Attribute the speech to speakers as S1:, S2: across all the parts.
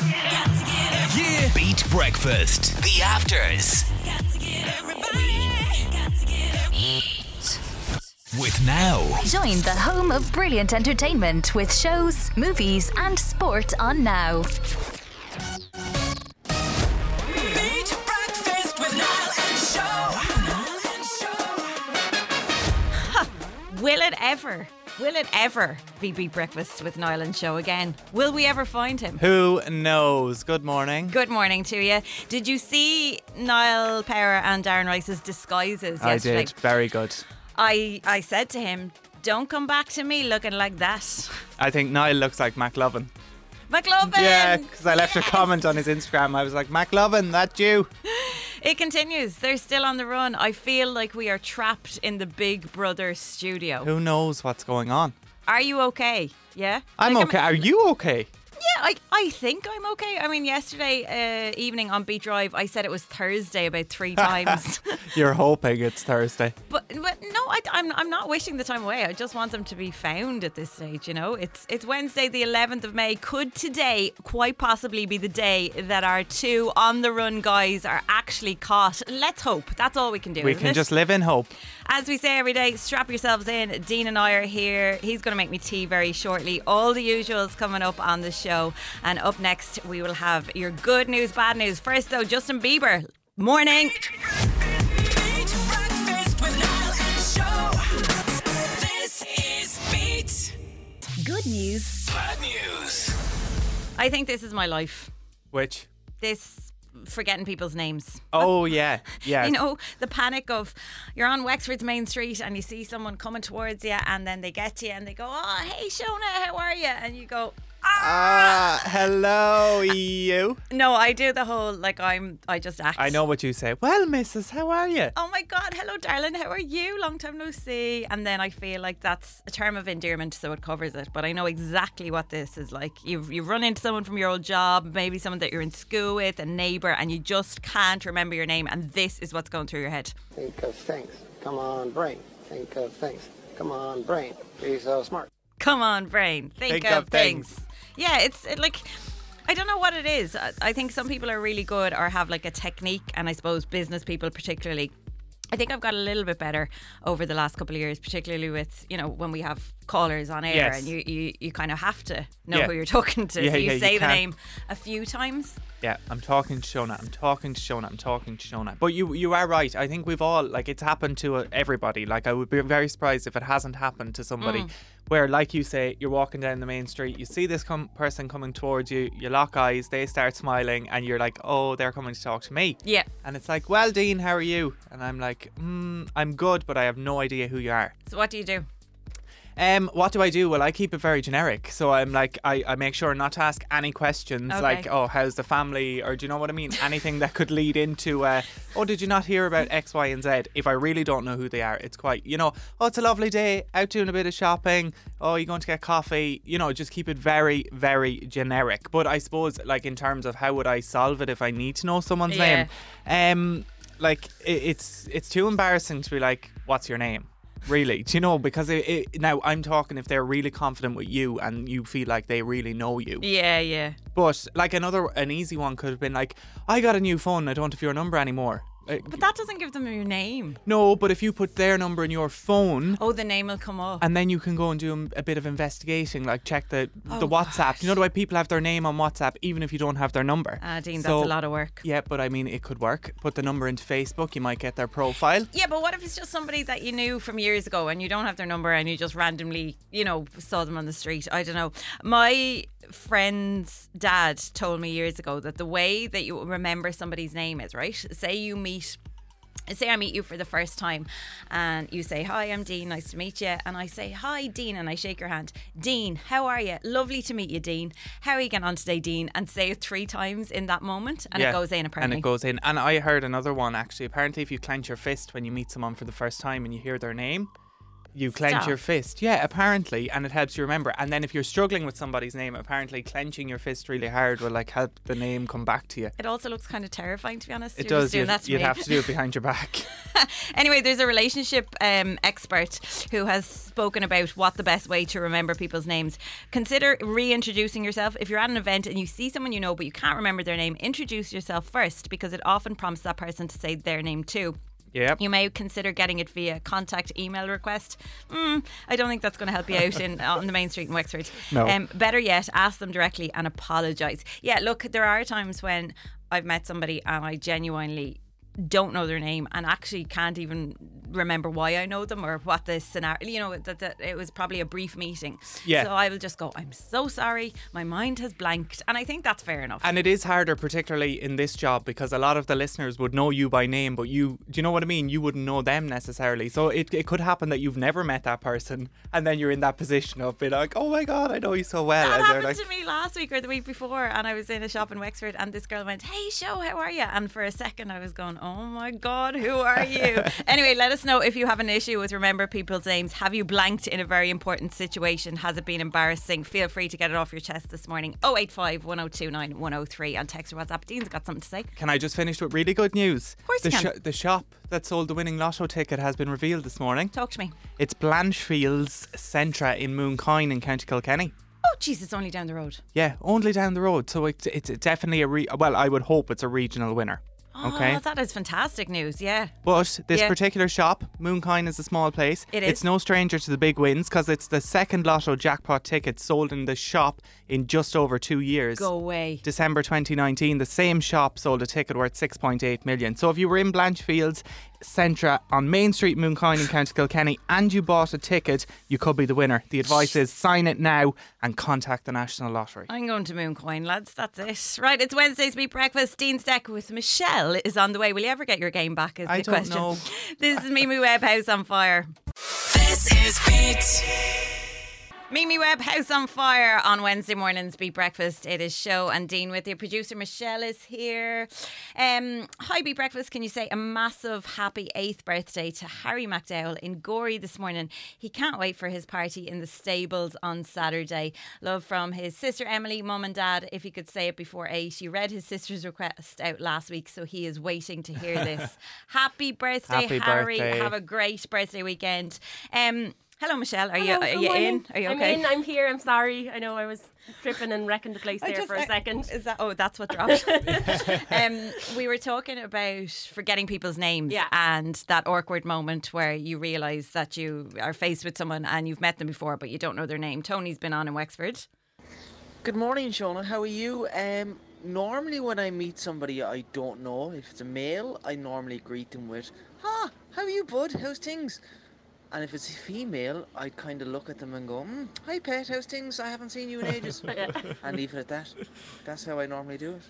S1: Yeah. Beat Breakfast. The Afters. With now.
S2: Join the home of brilliant entertainment with shows, movies, and sport on now.
S3: Beat breakfast with Niall and Show.
S4: Will it ever? Will it ever be Beat Breakfast with Niall and Show again? Will we ever find him?
S5: Who knows? Good morning.
S4: Good morning to you. Did you see Niall Power and Darren Rice's disguises
S5: I
S4: yesterday?
S5: did. Very good.
S4: I I said to him, "Don't come back to me looking like that."
S5: I think Niall looks like McLovin.
S4: McLovin.
S5: Yeah, because I left
S4: Yes!
S5: a comment on his Instagram. I was like, McLovin, that you?
S4: It continues. They're still on the run. I feel like we are trapped in the Big Brother studio.
S5: Who knows what's going on?
S4: Are you okay? Yeah.
S5: I'm
S4: Like,
S5: okay. Are you okay?
S4: Yeah, I, I think I'm okay. I mean, yesterday uh, evening on Beat Drive, I said it was Thursday about three times.
S5: You're hoping it's Thursday.
S4: but but no, I, I'm I'm not wishing the time away. I just want them to be found at this stage. You know, it's it's Wednesday, the 11th of May. Could today quite possibly be the day that our two on the run guys are actually caught? Let's hope. That's all we can do.
S5: We can
S4: it?
S5: just live in hope.
S4: As we say every day, strap yourselves in. Dean and I are here. He's going to make me tea very shortly. All the usuals coming up on the show. And up next, we will have your good news, bad news. First, though, Justin Bieber. Morning.
S3: Beat breakfast with Niall and Show. This is Beat.
S2: Good news.
S1: Bad news.
S4: I think this is my life.
S5: Which?
S4: This forgetting people's names.
S5: Oh, yeah. Yeah.
S4: You know, the panic of you're on Wexford's main street and you see someone coming towards you and then they get you and they go, Oh, hey, Shona, how are you? And you go,
S5: Ah, hello, you.
S4: No, I do the whole like I'm, I just act.
S5: I know what you say. Well, missus, how are you?
S4: oh my god, hello darling, how are you? Long time no see. And then I feel like that's a term of endearment, so it covers it. But I know exactly what this is like. You've you run into someone from your old job, maybe someone that you're in school with, a neighbour, and you just can't remember your name, and this is what's going through your head.
S6: Think of things. Come on, brain. Think of things. Come on, brain. Be so smart.
S4: Come on, brain, think,
S5: Think
S4: of,
S5: of
S4: things.
S5: things.
S4: Yeah, it's it, like. I don't know what it is. I- I think some people are really good or have like a technique, and I suppose business people particularly. I think I've got a little bit better over the last couple of years, particularly with you know when we have callers on air,
S5: Yes.
S4: and you, you you kind of have to know
S5: Yeah.
S4: who you're talking to.
S5: Yeah,
S4: so you
S5: yeah, you
S4: say the
S5: can't-
S4: name a few times.
S5: Yeah, I'm talking to Shona. I'm talking to Shona. I'm talking to Shona. But you, you are right. I think we've all like it's happened to uh, everybody. Like I would be very surprised if it hasn't happened to somebody,
S4: Mm.
S5: Where like you say, you're walking down the main street, you see this com- person coming towards you, you lock eyes, they start smiling, and you're like, oh, they're coming to talk to me.
S4: Yeah.
S5: And it's like, well, Dean, how are you? And I'm like, mm, I'm good, but I have no idea who you are.
S4: So what do you do?
S5: Um, what do I do? Well, I keep it very generic. So I'm like, I, I make sure not to ask any questions
S4: Okay.
S5: like, oh, how's the family? Or do you know what I mean? Anything that could lead into, uh, oh, did you not hear about X, Y, and Z? If I really don't know who they are, it's quite, you know, oh, it's a lovely day, out doing a bit of shopping. Oh, you're going to get coffee. You know, just keep it very, very generic. But I suppose, like, in terms of how would I solve it if I need to know someone's
S4: Yeah.
S5: name? Um, like, it, it's it's too embarrassing to be like, what's your name? Really, do you know? Because it, it, now I'm talking if they're really confident with you and you feel like they really know you.
S4: Yeah, yeah.
S5: But like another, an easy one could have been like, I got a new phone. I don't have your number anymore. Uh,
S4: But that doesn't give them your name.
S5: no, but if you put their number in your phone.
S4: Oh, the name will come up.
S5: And then you can go and do a, a bit of investigating, like check the the
S4: Oh,
S5: WhatsApp.
S4: gosh.
S5: You know the way people have their name on WhatsApp, even if you don't have their number.
S4: Ah, Dean,
S5: So-
S4: that's a lot of work.
S5: Yeah, but I mean, it could work. Put the number into Facebook, you might get their profile.
S4: Yeah, but what if it's just somebody that you knew from years ago and you don't have their number and you just randomly, you know, saw them on the street? I don't know. My friend's dad told me years ago that the way that you remember somebody's name is, right? Say you meet say I meet you for the first time and you say, Hi, I'm Dean, nice to meet you. And I say, Hi, Dean, and I shake your hand. Dean, how are you? Lovely to meet you, Dean. How are you getting on today, Dean? And say it three times in that moment and it goes in apparently.
S5: And it goes in. And I heard another one actually. Apparently, if you clench your fist when you meet someone for the first time and you hear their name, You clench
S4: Stop.
S5: your fist. Yeah, apparently, and it helps you remember. And then if you're struggling with somebody's name, apparently clenching your fist really hard will like help the name come back to you.
S4: It also looks kind of terrifying, to be honest.
S5: It
S4: You're
S5: does. You'd, you'd have to do it behind your back.
S4: Anyway, there's a relationship um, expert who has spoken about what the best way to remember people's names. Consider reintroducing yourself. If you're at an event and you see someone you know but you can't remember their name, introduce yourself first because it often prompts that person to say their name too.
S5: Yep.
S4: You may consider getting it via contact email request. Mm, I don't think that's going to help you out in on the main street in Wexford.
S5: No.
S4: Um, better yet, ask them directly and apologise. Yeah, look, there are times when I've met somebody and I genuinely don't know their name and actually can't even remember why I know them or what the scenario. You know that, that it was probably a brief meeting.
S5: Yeah.
S4: So I will just go. I'm so sorry. My mind has blanked, and I think that's fair enough.
S5: And it is harder, particularly in this job, because a lot of the listeners would know you by name, but you, do you know what I mean? You wouldn't know them necessarily. So it, it could happen that you've never met that person, and then you're in that position of being like, oh my God, I know you so well.
S4: That
S5: and
S4: happened
S5: like,
S4: to me last week or the week before, and I was in a shop in Wexford, and this girl went, "Hey, show, how are you?" And for a second, I was going, "Oh Oh my god, who are you?" anyway, let us know if you have an issue with remember people's names. Have you blanked in a very important situation? Has it been embarrassing? Feel free to get it off your chest this morning. 085 1029 103 and text or WhatsApp. Dean's got something to say.
S5: Can I just finish with really good news? Of
S4: course
S5: the,
S4: can.
S5: the shop that sold the winning lotto ticket has been revealed this morning.
S4: Talk to me.
S5: It's Blanchfield's Centra in Mooncoin in County Kilkenny.
S4: Oh, jeez, it's only down the road.
S5: Yeah, only down the road. So it's, it's definitely a, re- well, I would hope it's a regional winner. Okay.
S4: Oh, that is fantastic news. Yeah.
S5: But this
S4: Yeah.
S5: particular shop, Mooncoin, is a small place.
S4: It is.
S5: It's no stranger to the big wins because it's the second lotto jackpot ticket sold in the shop in just over two years.
S4: Go away.
S5: December 2019, the same shop sold a ticket worth 6.8 million. So if you were in Blanchfield's Centra on Main Street, Mooncoin in County Kilkenny, and you bought a ticket, you could be the winner. The advice is sign it now and contact the National Lottery.
S4: I'm going to Mooncoin, lads. That's it. Right, it's Wednesday's Beat Breakfast. Dean's Deck with Michelle is on the way. Will you ever get your game back? Is
S5: I
S4: the
S5: don't
S4: question.
S5: know.
S4: This is Mimi Webb House on Fire.
S3: This is Beat.
S4: Mimi Webb House on Fire on Wednesday morning's Be Breakfast. It is show and Dean with you. Producer Michelle is here. Um, hi, Be Breakfast. Can you say a massive happy eighth birthday to Harry McDowell in Gorey this morning? He can't wait for his party in the stables on Saturday. Love from his sister Emily, mum and dad. If he could say it before eight, he read his sister's request out last week, so he is waiting to hear this. happy birthday,
S5: Happy
S4: Harry.
S5: birthday.
S4: Have a great birthday weekend. Um, hello, Michelle. Are you are you
S7: morning.
S4: in? Are you
S7: I'm
S4: okay?
S7: in. I'm here. I'm sorry. I know I was tripping and wrecking the place
S4: I
S7: there
S4: just-
S7: for a
S4: I-
S7: second.
S4: Is that? Oh, that's what dropped. um, we were talking about forgetting people's names
S7: Yeah.
S4: and that awkward moment where you realise that you are faced with someone and you've met them before, but you don't know their name. Tony's been on in Wexford.
S8: Good morning, Shona. How are you? Um, normally when I meet somebody I don't know, if it's a male, I normally greet them with, "Ah, how are you, bud? How's things?" And if it's a female, I'd kind of look at them and go, mm, "Hi, pet. How's things? I haven't seen you in ages," and leave it at that. That's how I normally do it.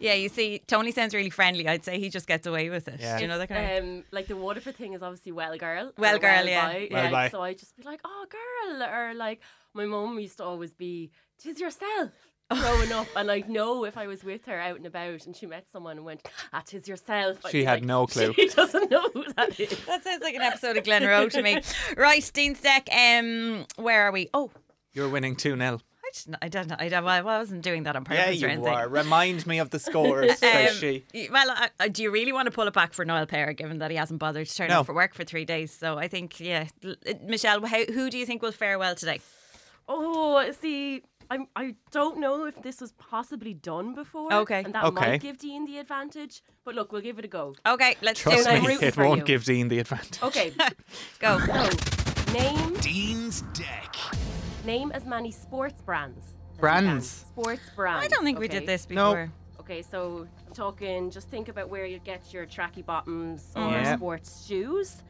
S4: Yeah, you see, Tony sounds really friendly. I'd say he just gets away with it.
S5: Yeah.
S4: You know that kind of.
S7: Um, like the Waterford thing is obviously well girl.
S4: Well girl, yeah.
S7: boy,
S5: Well boy.
S7: So I just be like, oh girl, or like my mum used to always be, "Tis yourself." Growing up, and I'd know if I was with her out and about, and she met someone and went, "Ah, tis yourself." I'd
S5: She had
S7: like,
S5: no clue.
S7: She doesn't know who that is.
S4: That sounds like an episode of Glenroe to me. Right, Dean's Deck. Um, where are we? Oh,
S5: You're winning 2 0.
S4: I, just, I don't know. I, don't, I wasn't doing that on purpose
S5: Yeah,
S4: or
S5: you
S4: anything.
S5: are. Remind me of the scores, says
S4: Um,
S5: she.
S4: Well, do you really want to pull it back for Niall Power, given that he hasn't bothered to turn
S5: No.
S4: up for work for three days? So I think, yeah, L- uh, Michelle, how, who do you think will fare well today?
S7: Oh, see, I'm, I don't know if this was possibly done before.
S4: Okay.
S7: And that
S5: Okay.
S7: might give Dean the advantage. But look, we'll give it a go.
S4: Okay, let's
S5: Trust
S4: do
S7: I'm
S5: me,
S4: this.
S7: rooting
S5: it
S7: for
S5: won't
S7: you.
S5: give Dean the advantage.
S7: Okay.
S4: Go.
S7: so, name
S1: Dean's Deck.
S7: name as many sports brands. as you
S5: Brands?
S7: Sports brands.
S4: I don't think we
S7: okay?
S4: did this
S5: No.
S4: before.
S7: Okay, so I'm talking. Just think about where you get your tracky bottoms or
S5: Yeah.
S7: sports shoes.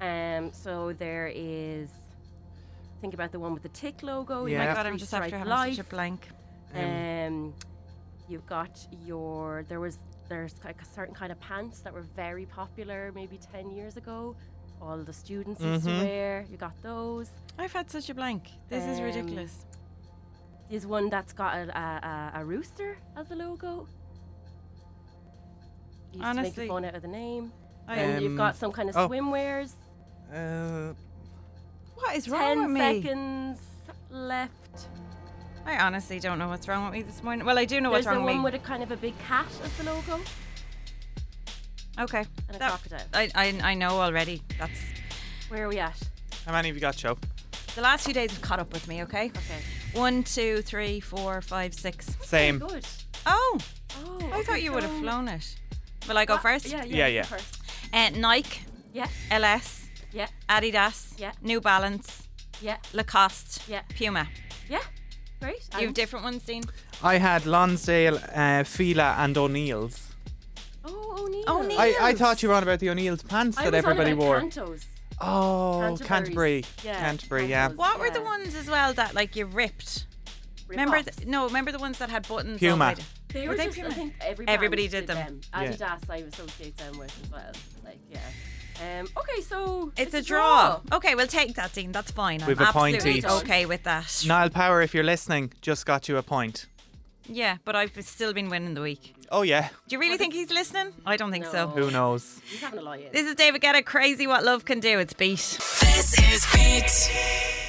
S7: Um, so there is. Think about the one with the tick logo.
S5: Yeah.
S7: You've
S5: Oh
S4: My
S7: got
S4: God, I'm just after
S7: Three-Stripe
S4: having such a
S7: Life.
S4: blank.
S7: Um, you've got your there was there's like a certain kind of pants that were very popular maybe ten years ago. All the students used
S5: Mm-hmm.
S7: to wear. You got those.
S4: I've had such a blank. This is
S7: Um,
S4: ridiculous.
S7: There's one that's got a, a, a, a rooster as the logo. Used to
S4: Honestly,
S7: make fun out of the name.
S4: I-
S7: And you've
S5: Um,
S7: got some kind of
S5: oh.
S7: swimwears.
S5: Uh,
S4: What is wrong
S7: Ten
S4: with me?
S7: seconds left.
S4: I honestly don't know what's wrong with me this morning. Well, I do know
S7: There's
S4: what's
S7: the
S4: wrong with me
S7: one
S4: with
S7: with a kind of a big cat as the logo.
S4: Okay.
S7: and a
S4: That-
S7: crocodile.
S4: I, I I know already. That's
S7: Where are we at?
S5: How many have you got, Joe?
S4: the last few days have caught up with me. Okay.
S7: Okay.
S4: One, two, three, four, five, six.
S5: Same.
S7: Good.
S4: Oh,
S7: Oh,
S4: I thought
S7: okay,
S4: you would have flown it. Will I go
S7: What?
S4: first?
S7: Yeah, yeah.
S5: Yeah, yeah.
S7: First.
S4: Uh, Nike,
S7: Yeah,
S4: Ellesse,
S7: yeah,
S4: Adidas,
S7: Yeah.
S4: New Balance,
S7: yeah,
S4: Lacoste,
S7: Yeah.
S4: Puma.
S7: yeah. Great.
S4: You have different ones, Dean?
S5: I had Lonsdale, uh, Fila, and O'Neill's.
S7: Oh, O'Neill.
S4: O'Neill.
S5: I, I thought you were on about the O'Neill's pants
S7: I
S5: that
S7: was
S5: everybody
S7: on about
S5: wore.
S7: Cantos.
S5: Oh,
S7: Canterbury's.
S5: Canterbury.
S7: Yeah,
S5: Canterbury, yeah.
S7: Cantos.
S4: What were the ones as well that like you ripped? Remember?
S7: Rip-offs.
S4: The, no, remember the ones that had buttons.
S5: Puma.
S4: all the way
S7: They
S4: Were
S7: were
S4: they
S7: just, I
S4: Puma?
S7: think every
S4: Everybody
S7: brand
S4: did them.
S5: Yeah.
S7: Adidas, I associate them with as well. Like, yeah. Um, okay, so
S4: It's, a draw. Okay, we'll take that, Dean. That's fine.
S5: We've
S4: I'm
S5: a point each.
S4: okay with that.
S5: Niall Power, if you're listening, just got you a point.
S4: Yeah, but I've still been winning the week.
S5: Oh, yeah.
S4: Do you really think he's listening? I don't think so.
S5: Who knows?
S7: He's having a lie.
S4: This is David Guetta. Crazy what love can do. It's beat.
S3: This is Beat.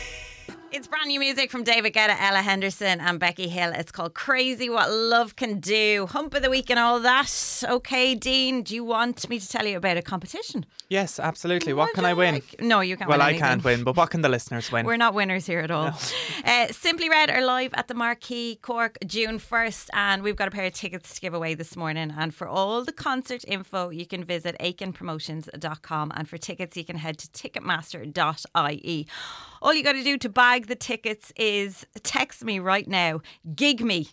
S4: It's brand new music from David Guetta, Ella Henderson, and Becky Hill. It's called Crazy What Love Can Do. Hump of the week and all that. Okay, Dean, do you want me to tell you about a competition?
S5: Yes, absolutely. What
S4: Would
S5: can I win?
S4: like- No, you can't
S5: Well, I can't win, but what can the listeners win?
S4: We're not winners here at all. Uh, Simply Red are live at the Marquee Cork June 1st, and we've got a pair of tickets to give away this morning. And for all the concert info, you can visit aikenpromotions.com. And for tickets, you can head to ticketmaster.ie. All you got to do to bag the tickets is text me right now, gig me.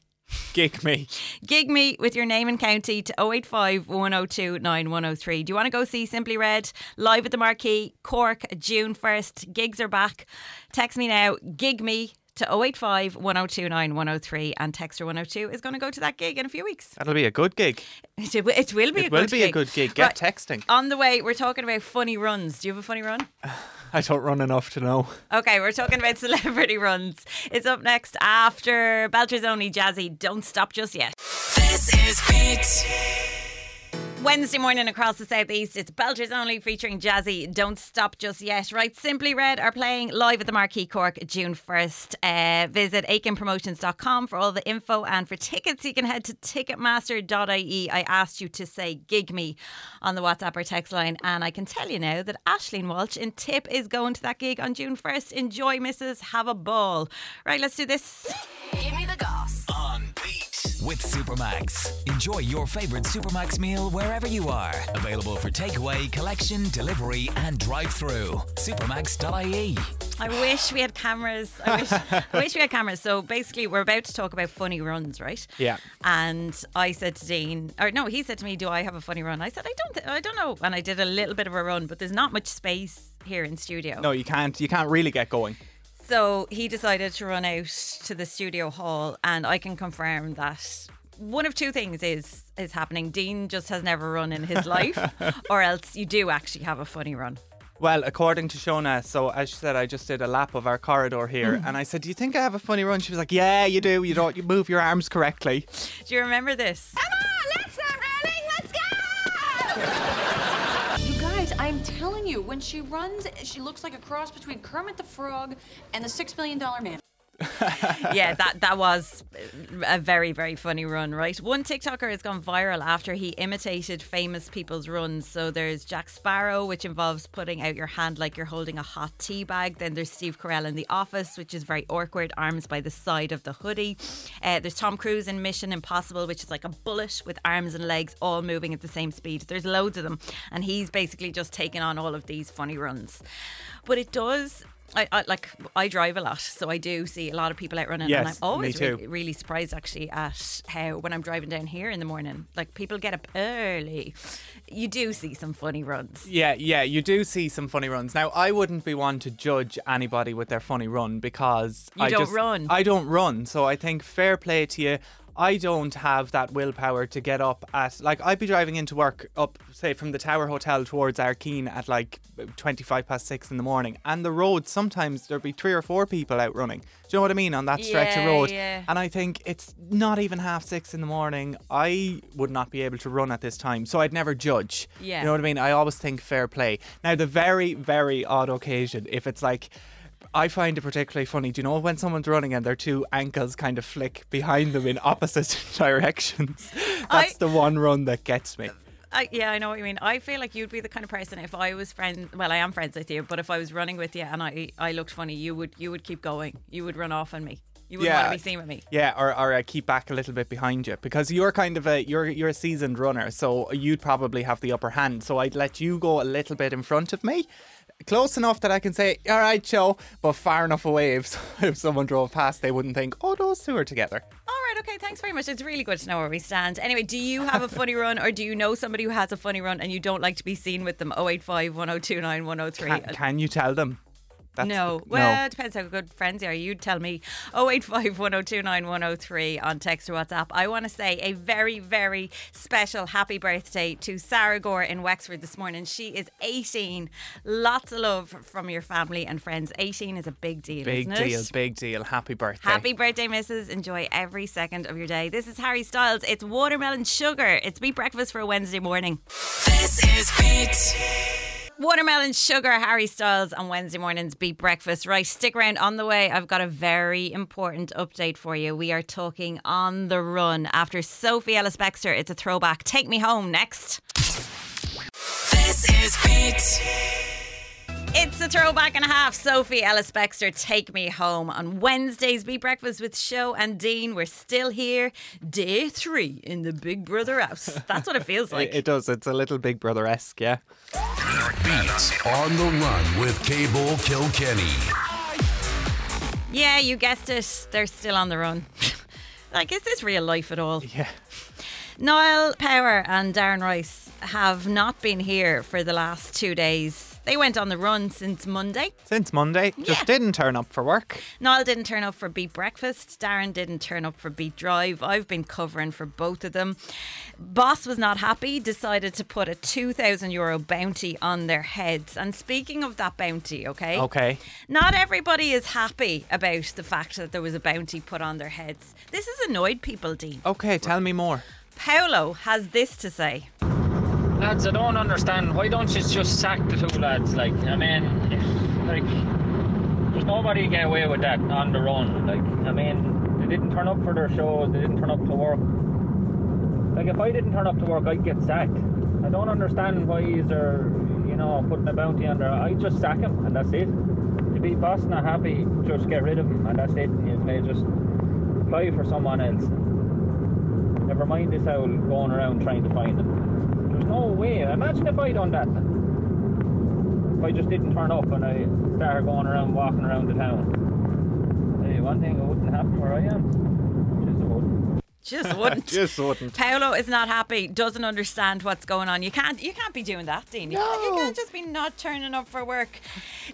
S5: Gig me.
S4: Gig me with your name and county to 085 102 9103. Do you want to go see Simply Red live at the Marquee, Cork, June 1st? Gigs are back. Text me now, gig me to 085 102 9103. And Texter 102 is going to go to that gig in a few weeks.
S5: That'll be a good gig.
S4: It will it will be, a,
S5: It will
S4: good
S5: be
S4: gig.
S5: a good gig. Get
S4: Right,
S5: texting.
S4: On the way, we're talking about funny runs. Do you have a funny run?
S5: I don't run enough to know.
S4: Okay, we're talking about celebrity runs. It's up next after Belters Only Jazzy. Don't stop just yet.
S3: This is Beat.
S4: Wednesday morning across the southeast, it's Belters Only featuring Jazzy. Don't stop just yet. Right, Simply Red are playing live at the Marquee Cork June 1st. Uh, visit aikenpromotions.com for all the info and for tickets you can head to ticketmaster.ie. I asked you to say gig me on the WhatsApp or text line and I can tell you now that Ashleen Walsh in Tip is going to that gig on June 1st. Enjoy, missus. Have a ball. Right, let's do this.
S1: With Supermax. Enjoy your favorite Supermax meal wherever you are. Available for takeaway, collection, delivery, and drive-through. Supermax.ie.
S4: I wish we had cameras. I wish, I wish we had cameras. So basically, we're about to talk about funny runs, right?
S5: Yeah.
S4: And I said to Dean, or no, he said to me, "Do I have a funny run?" I said, "I don't. Th- I don't know." And I did a little bit of a run, but there's not much space here in studio.
S5: No, you can't. You can't really get going.
S4: So he decided to run out to the studio hall, and I can confirm that one of two things is is happening. Dean just has never run in his life, or else you do actually have a funny run.
S5: Well, according to Shona, so as she said, I just did a lap of our corridor here,
S4: Mm.
S5: and I said, "Do you think I have a funny run?" She was like, "Yeah, you do. You don't. You move your arms correctly."
S4: Do you remember this?
S9: You telling you, when she runs, she looks like a cross between Kermit the Frog and the Six Million Dollar Man.
S4: yeah, that that was a very very funny run, right? One TikToker has gone viral after he imitated famous people's runs. So there's Jack Sparrow, which involves putting out your hand like you're holding a hot tea bag. Then there's Steve Carell in The Office, which is very awkward, arms by the side of the hoodie. Uh, there's Tom Cruise in Mission Impossible, which is like a bullet with arms and legs all moving at the same speed. There's loads of them, and he's basically just taken on all of these funny runs. But it does. I, I like I drive a lot, so I do see a lot of people out running, and
S5: Yes,
S4: I'm always
S5: me too.
S4: Really, really surprised actually at how when I'm driving down here in the morning, like people get up early. You do see some funny runs.
S5: Yeah, yeah, you do see some funny runs. Now, I wouldn't be one to judge anybody with their funny run because
S4: You
S5: I
S4: don't
S5: just,
S4: run.
S5: I don't run, so I think fair play to you. I don't have that willpower to get up at like I'd be driving into work up say from the Tower Hotel towards Ardkeen at like 25 past 6 in the morning and the road sometimes there'd be three or four people out running. Do you know what I mean on that stretch
S4: Yeah,
S5: of road?
S4: yeah.
S5: And I think it's not even half 6 in the morning. I would not be able to run at this time. So I'd never judge.
S4: Yeah.
S5: You know what I mean? I always think fair play. Now, the very, very odd occasion, if it's like I find it particularly funny. Do you know when someone's running and their two ankles kind of flick behind them in opposite directions? That's
S4: I-
S5: the one run that gets me.
S4: I, yeah, I know what you mean. I feel like you'd be the kind of person if I was friends. Well, I am friends with you, but if I was running with you and I I looked funny, you would you would keep going. You would run off on me. You wouldn't want to be seen with me.
S5: Yeah, or, or I keep back a little bit behind you because you're kind of a you're you're a seasoned runner, so you'd probably have the upper hand. So I'd let you go a little bit in front of me, close enough that I can say, "All right, Joe," but far enough away if if someone drove past, they wouldn't think, "Oh, those two are together."
S4: All right, okay, thanks very much. It's really good to know where we stand. Anyway, do you have a funny run or do you know somebody who has a funny run and you don't like to be seen with them? 085 1029 103.
S5: Can, can you tell them? That's
S4: no.
S5: the-
S4: well, it depends how good friends you are. You'd tell me 085 1029 103 on text or WhatsApp. I want to say a very, very special happy birthday to Sarah Gore in Wexford this morning. She is 18. Lots of love from your family and friends. 18 is a big deal.
S5: Big
S4: isn't
S5: deal,
S4: It?
S5: big deal. Happy birthday.
S4: Happy birthday, Mrs. Enjoy every second of your day. This is Harry Styles. It's watermelon sugar. It's Beat Breakfast for a Wednesday morning.
S3: This is Beat.
S4: Watermelon sugar, Harry Styles on Wednesday mornings beat breakfast. Right, stick around on the way. I've got a very important update for you. We are talking on the run after Sophie Ellis Bextor. It's a throwback. Take me home next.
S3: This is Beat.
S4: It's a throwback and a half. Sophie Ellis Bextor, take me home on Wednesdays. Beat breakfast with Show and Dean. We're still here, day three in the Big Brother house. That's what it feels like.
S5: It, it does. It's a little Big Brother esque, yeah.
S10: Beats on the run with Cable Kilkenny.
S4: Yeah, you guessed it. They're still on the run. like, is this real life at all?
S5: Yeah.
S4: Niall Power and Darren Rice have not been here for the last two days. They went on the run since Monday.
S5: Since Monday, just
S4: Yeah.
S5: didn't turn up for work.
S4: Niall didn't turn up for Beat Breakfast. Darren didn't turn up for Beat Drive. I've been covering for both of them. Boss was not happy, decided to put a 2,000 euro bounty on their heads. And speaking of that bounty, okay?
S5: Okay.
S4: Not everybody is happy about the fact that there was a bounty put on their heads. This has annoyed people, Dean.
S5: Okay, tell me more.
S4: Paolo has this to say.
S11: Lads, I don't understand. Why don't you just sack the two lads? Like, I mean, like, there's nobody get away with that on the run. Like, I mean, they didn't turn up for their shows. They didn't turn up to work. Like, if I didn't turn up to work, I'd get sacked. I don't understand why they're, you know, putting a bounty on there. I just sack him, and that's it. To be boss not happy, just get rid of him, and that's it. You may just apply for someone else. Never mind this owl going around trying to find him. There's no way. Imagine if I'd done that. If I just didn't turn up and I started going around, walking around the town. Hey, one thing it wouldn't happen where I am. Just it would.
S4: Just wouldn't.
S5: Just wouldn't.
S4: Paolo is not happy, doesn't understand what's going on. You can't you can't be doing that, Dean. You, can't, you can't just be not turning up for work.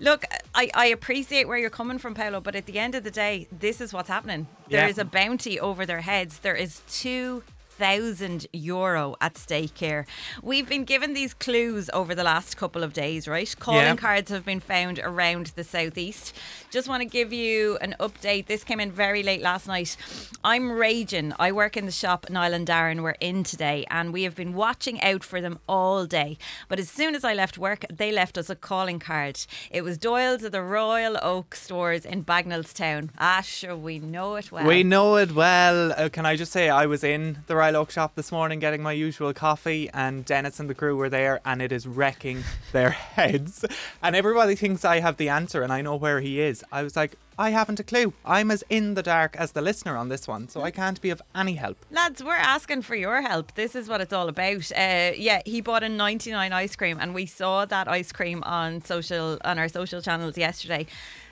S4: Look, I, I appreciate where you're coming from, Paolo, but at the end of the day, this is what's happening. There
S5: Yeah.
S4: is a bounty over their heads. There is two thousand euro at stake here. We've been given these clues over the last couple of days, right? Calling
S5: Yeah.
S4: cards have been found around the southeast. Just want to give you an update. This came in very late last night. I'm raging. I work in the shop. Niall and Darren were in today, and we have been watching out for them all day. But as soon as I left work, they left us a calling card. It was Doyle's of the Royal Oak stores in Bagnallstown. Ah, sure, we know it well.
S5: We know it well. Uh, can I just say, I was in the Royal Oak shop this morning getting my usual coffee, and Dennis and the crew were there, and it is wrecking their heads. And everybody thinks I have the answer, and I know where he is. I was like, I haven't a clue. I'm as in the dark as the listener on this one, so I can't be of any help.
S4: Lads, we're asking for your help. This is what it's all about. Uh, yeah, he bought a 99 ice cream, and we saw that ice cream on social on our social channels yesterday.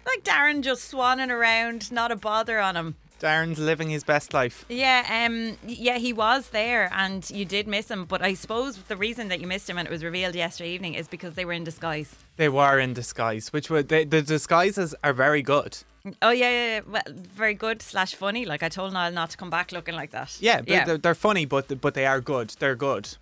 S4: Like Darren just swanning around, not a bother on him.
S5: Darren's living his best life.
S4: Yeah, um, yeah, he was there, and you did miss him. But I suppose the reason that you missed him and it was revealed yesterday evening is because they were in disguise.
S5: They were in disguise, which were they, the disguises are very good.
S4: Oh yeah, yeah, yeah. Well, very good slash funny. Like I told Niall not to come back looking like that.
S5: Yeah, they're, They're, they're funny, but but they are good. They're good.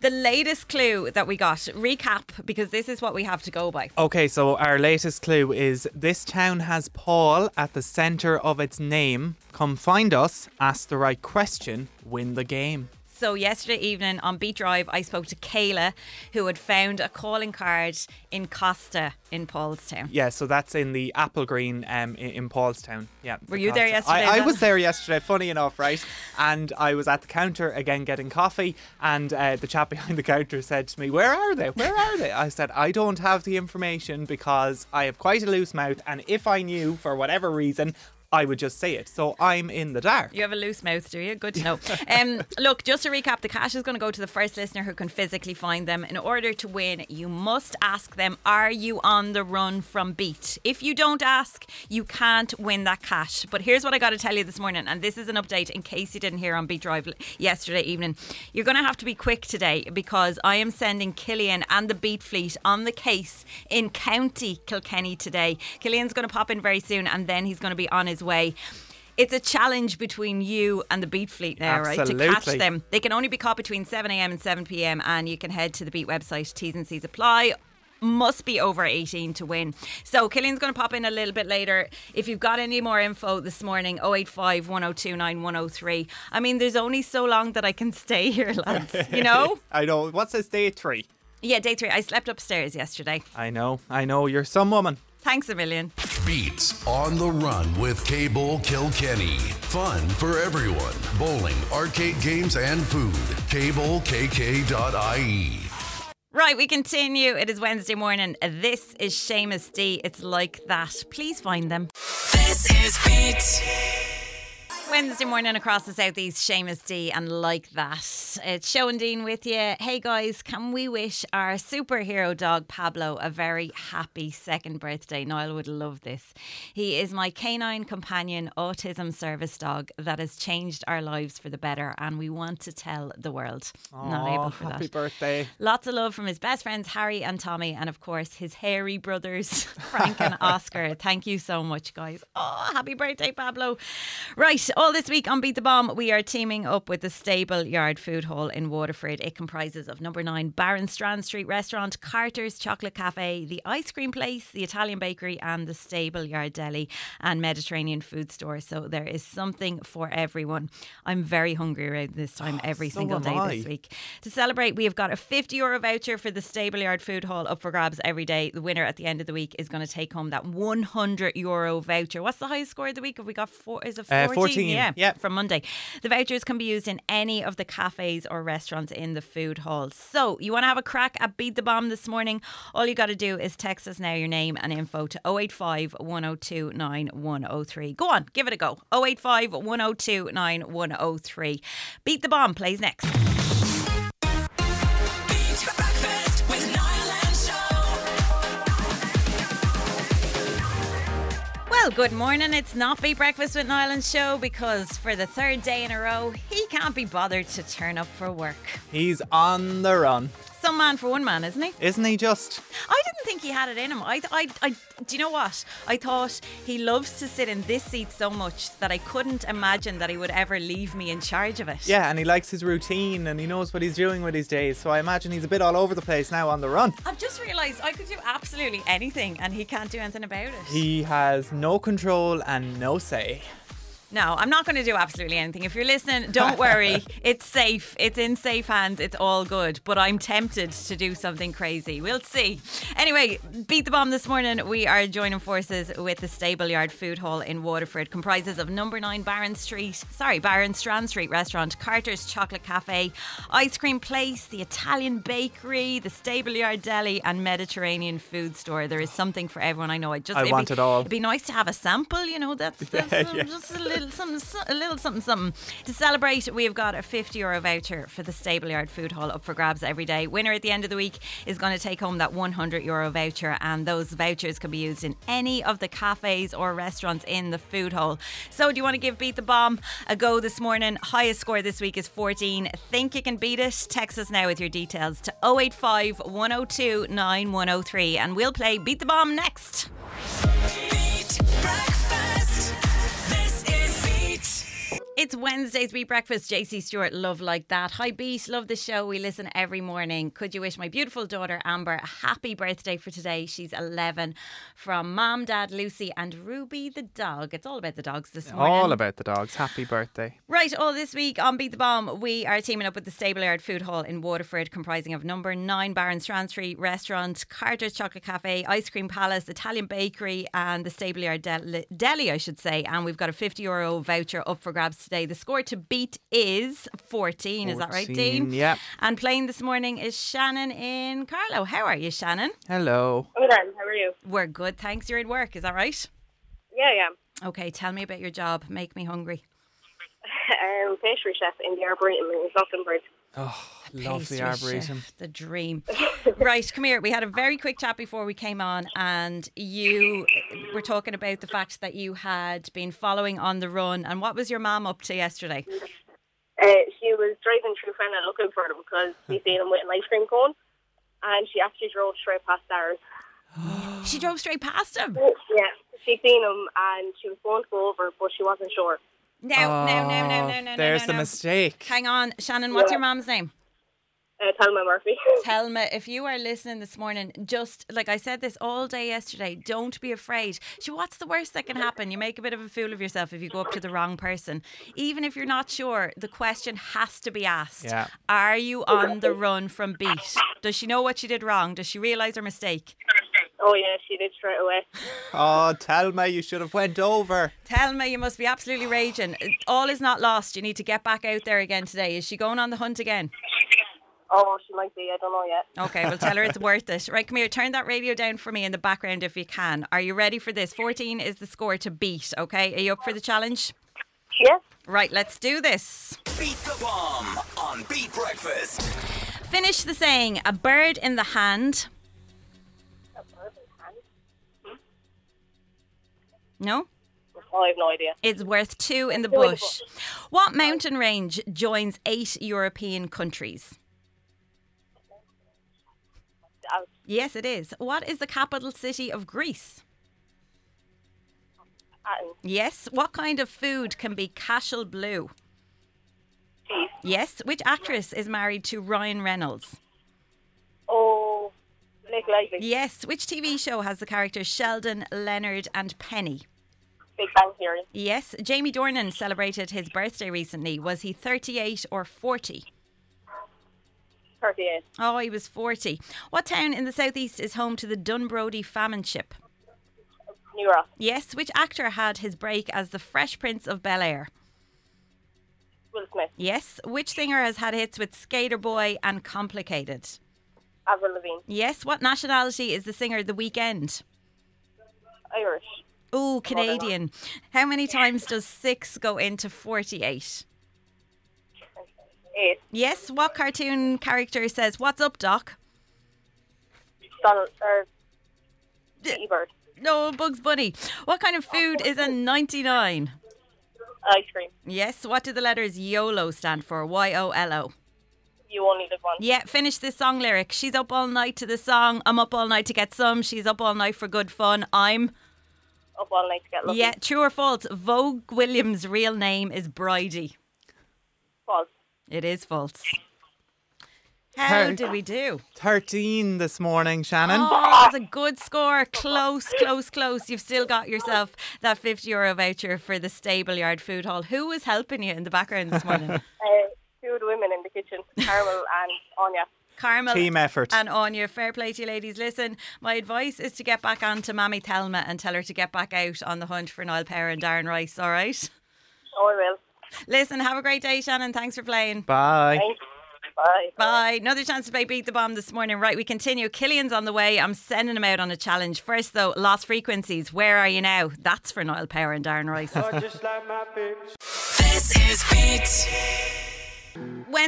S4: The latest clue that we got, recap, because this is what we have to go by.
S5: Okay, so our latest clue is this town has Paul at the centre of its name. Come find us, ask the right question, win the game.
S4: So yesterday evening on Beat Drive, I spoke to Kayla, who had found a calling card in Costa in Paulstown.
S5: Yeah, so that's in the Apple Green um, in, in Paulstown. Yeah.
S4: Were
S5: the
S4: you there yesterday,
S5: I, I was there yesterday, funny enough, right? And I was at the counter again getting coffee, and uh, the chap behind the counter said to me, Where are they? Where are they? I said, I don't have the information because I have quite a loose mouth, and if I knew for whatever reason, I would just say it. So I'm in the dark.
S4: You have a loose mouth, do you? Good to know. Um, look, just to recap, the cash is going to go to the first listener who can physically find them. In order to win, you must ask them, Are you on the run from Beat? If you don't ask, you can't win that cash. But here's what I got to tell you this morning, and this is an update in case you didn't hear on Beat Drive yesterday evening. You're going to have to be quick today because I am sending Killian and the Beat fleet on the case in County Kilkenny today. Killian's going to pop in very soon, and then he's going to be on his way. It's a challenge between you and the Beat Fleet now, right? To catch them. They can only be caught between 7am and 7pm, and you can head to the Beat website, T's and C's apply. Must be over 18 to win. So, Killian's going to pop in a little bit later. If you've got any more info this morning, 085 1029 103. I mean, there's only so long that I can stay here, lads. You know?
S5: I know. What's this day three?
S4: Yeah, day three. I slept upstairs yesterday.
S5: I know. I know. You're some woman.
S4: Thanks a million.
S10: Beats on the run with Cable Kilkenny. Fun for everyone. Bowling, arcade games, and food. CableKK.ie.
S4: Right, we continue. It is Wednesday morning. This is Seamus D. It's like that. Please find them.
S3: This is Beat.
S4: Wednesday morning across the southeast, Seamus D, and like that. It's Show and Dean with you. Hey guys, can we wish our superhero dog Pablo a very happy second birthday? Niall would love this. He is my canine companion autism service dog that has changed our lives for the better, and we want to tell the world. Not able for
S5: happy
S4: that.
S5: birthday.
S4: Lots of love from his best friends Harry and Tommy, and of course his hairy brothers Frank and Oscar. Thank you so much, guys. Oh, happy birthday, Pablo! Right, all this week on Beat the Bomb, we are teaming up with the Stable Yard Food Hall in Waterford. It comprises of number nine Barronstrand Street Restaurant, Carter's Chocolate Cafe, the Ice Cream Place, the Italian Bakery, and the Stable Yard Deli and Mediterranean Food Store. So there is something for everyone. I'm very hungry around this time every
S5: So
S4: single day
S5: I.
S4: this week. To celebrate, we have got a 50 euro voucher for the Stable Yard Food Hall up for grabs every day. The winner at the end of the week is going to take home that 100 euro voucher. What's the highest score of the week? Have we got four? Is it 14?
S5: Uh, 14,
S4: Yeah,
S5: yeah.
S4: from Monday. The vouchers can be used in any of the cafes or restaurants in the food hall. So you want to have a crack at Beat the Bomb this morning? All you got to do is text us now your name and info to 085 102 9103. Go on, give it a go. 085 102 9103. Beat the Bomb plays next. Well, good morning. It's not Be Breakfast with Niall and Show because for the third day in a row, he can't be bothered to turn up for work.
S5: He's on the run.
S4: Some man for one man, isn't he?
S5: Isn't he just?
S4: I didn't think he had it in him. I, I, I, do you know what? I thought he loves to sit in this seat so much that I couldn't imagine that he would ever leave me in charge of it.
S5: Yeah, and he likes his routine and he knows what he's doing with his days. So I imagine he's a bit all over the place now on the run.
S4: I've just realised I could do absolutely anything and he can't do anything about it.
S5: He has no control and no say.
S4: No, I'm not going to do absolutely anything. If you're listening, don't worry. it's safe. It's in safe hands. It's all good. But I'm tempted to do something crazy. We'll see. Anyway, beat the bomb this morning. We are joining forces with the Stable Yard Food Hall in Waterford. Comprises of number nine Baron Street, sorry, Barronstrand Street restaurant, Carter's Chocolate Cafe, Ice Cream Place, the Italian Bakery, the Stable Yard Deli, and Mediterranean Food Store. There is something for everyone. I know. I just
S5: I want
S4: be-
S5: it all.
S4: It'd be nice to have a sample. You know, that's, that's
S5: Yeah, yeah.
S4: just a little something, a little something, something. To celebrate, we have got a 50 euro voucher for the Stable Yard Food Hall up for grabs every day. Winner at the end of the week is going to take home that 100 euro voucher, and those vouchers can be used in any of the cafes or restaurants in the food hall. So, do you want to give Beat the Bomb a go this morning? Highest score this week is 14. Think you can beat it? Text us now with your details to 085 102 9103, and we'll play Beat the Bomb next.
S3: Beat
S4: It's Wednesday's Beat Breakfast. JC Stewart, love like that. Hi Beat, love the show. We listen every morning. Could you wish my beautiful daughter Amber a happy birthday for today? She's 11. From Mom, Dad, Lucy, and Ruby the dog. It's all about the dogs this morning.
S5: All about the dogs. Happy birthday.
S4: Right, all this week on Beat the Bomb, we are teaming up with the Stableyard Food Hall in Waterford, comprising of number nine Barronstrand Street Restaurant, Carter's Chocolate Cafe, Ice Cream Palace, Italian Bakery, and the Stableyard Deli, Deli, I should say. And we've got a 50 euro voucher up for grabs today. The score to beat is 14, is that right, Dean?
S5: Yeah.
S4: And playing this morning is Shannon in Carlow. How are you, Shannon?
S5: Hello.
S12: I'm. How are you?
S4: We're good, thanks. You're in work, is that right?
S12: Yeah, yeah.
S4: Okay, tell me about your job. Make me hungry.
S12: um, pastry chef in the Arboretum in Leighlinbridge.
S5: Oh, love the arboretum.
S4: chef, the dream. right, come here. We had a very quick chat before we came on, and you were talking about the fact that you had been following on the run. And what was your mum up to yesterday?
S12: Uh, she was driving through Fenagh looking for them because she seen them with an ice cream cone, and she actually drove straight past ours.
S4: She drove straight past him.
S12: Yeah, she seen him and she was going to go over, but she wasn't sure.
S4: No, no, no, no, no, no, no.
S5: There's
S4: no,
S5: the mistake.
S4: Hang on, Shannon. What's
S12: Yeah.
S4: your mom's name?
S12: Uh, Thelma Murphy.
S4: Thelma, if you are listening this morning, just like I said this all day yesterday, don't be afraid. So, what's the worst that can happen? You make a bit of a fool of yourself if you go up to the wrong person. Even if you're not sure, the question has to be asked
S5: Yeah.
S4: Are you on the run from beat? Does she know what she did wrong? Does she realise her mistake?
S12: Oh yeah, she did straight away.
S5: Oh, Thelma, you should have went over.
S4: Thelma, you must be absolutely raging. All is not lost. You need to get back out there again today. Is she going on the hunt again?
S12: Oh, she might be. I don't know yet.
S4: Okay, well, tell her it's worth it. Right, come here, turn that radio down for me in the background if you can. Are you ready for this? 14 is the score to beat, okay? Are you up for the challenge?
S12: Yeah.
S4: Right, let's do this.
S3: Beat the bomb on Beat Breakfast.
S4: Finish the saying a bird in the hand. A bird in the hand? Hmm? No?
S12: Oh, I have no idea.
S4: It's worth two in the
S12: Two in the
S4: bush. What mountain range joins eight European countries? Yes, it is. What is the capital city of Greece?
S12: Atten.
S4: Yes. What kind of food can be cashel blue?
S12: Cheese.
S4: Yes. Which actress is married to Ryan Reynolds?
S12: Oh, Blake Lively.
S4: Yes. Which TV show has the characters Sheldon, Leonard, and Penny?
S12: Big Bang Theory.
S4: Yes. Jamie Dornan celebrated his birthday recently. Was he 38 or 40?
S12: 38.
S4: Oh, he was 40. What town in the southeast is home to the Dunbrody famine ship?
S12: New Ross.
S4: Yes. Which actor had his break as the Fresh Prince of Bel Air?
S12: Will Smith.
S4: Yes. Which singer has had hits with Skater Boy and Complicated?
S12: Avril Lavigne.
S4: Yes. What nationality is the singer The Weeknd?
S12: Irish.
S4: Oh, Canadian. How many times does six go into 48?
S12: Eight.
S4: Yes. What cartoon character says, What's up, Doc?
S12: Donald. Uh, or. Ebert.
S4: No, Bugs Bunny. What kind of food is a 99?
S12: Ice cream.
S4: Yes. What do the letters YOLO stand for? Y O L O.
S12: You only live once.
S4: Yeah, finish this song lyric. She's up all night to the song. I'm up all night to get some. She's up all night for good fun. I'm.
S12: Up all night to get lucky.
S4: Yeah, true or false? Vogue Williams' real name is Bridie.
S12: False.
S4: It is false. How
S5: Her-
S4: did we do?
S5: 13 this morning, Shannon.
S4: Oh, that's a good score. Close, close, close. You've still got yourself that 50 euro voucher for the Stableyard Food Hall. Who was helping you in the background this morning?
S12: Uh, two of the women in the kitchen, Carmel and Anya.
S4: Carmel
S5: Team effort.
S4: and Anya. Fair play to you, ladies. Listen, my advice is to get back on to Mammy Thelma and tell her to get back out on the hunt for Niall Power and Darren Rice, all right?
S12: Oh, I will.
S4: Listen, have a great day, Shannon. Thanks for playing.
S5: Bye.
S12: Thanks. Bye.
S4: Bye. Another chance to play Beat the Bomb this morning. Right, we continue. Killian's on the way. I'm sending him out on a challenge. First, though, Lost Frequencies. Where are you now? That's for Niall Power and Darren Rice.
S3: This is Beat.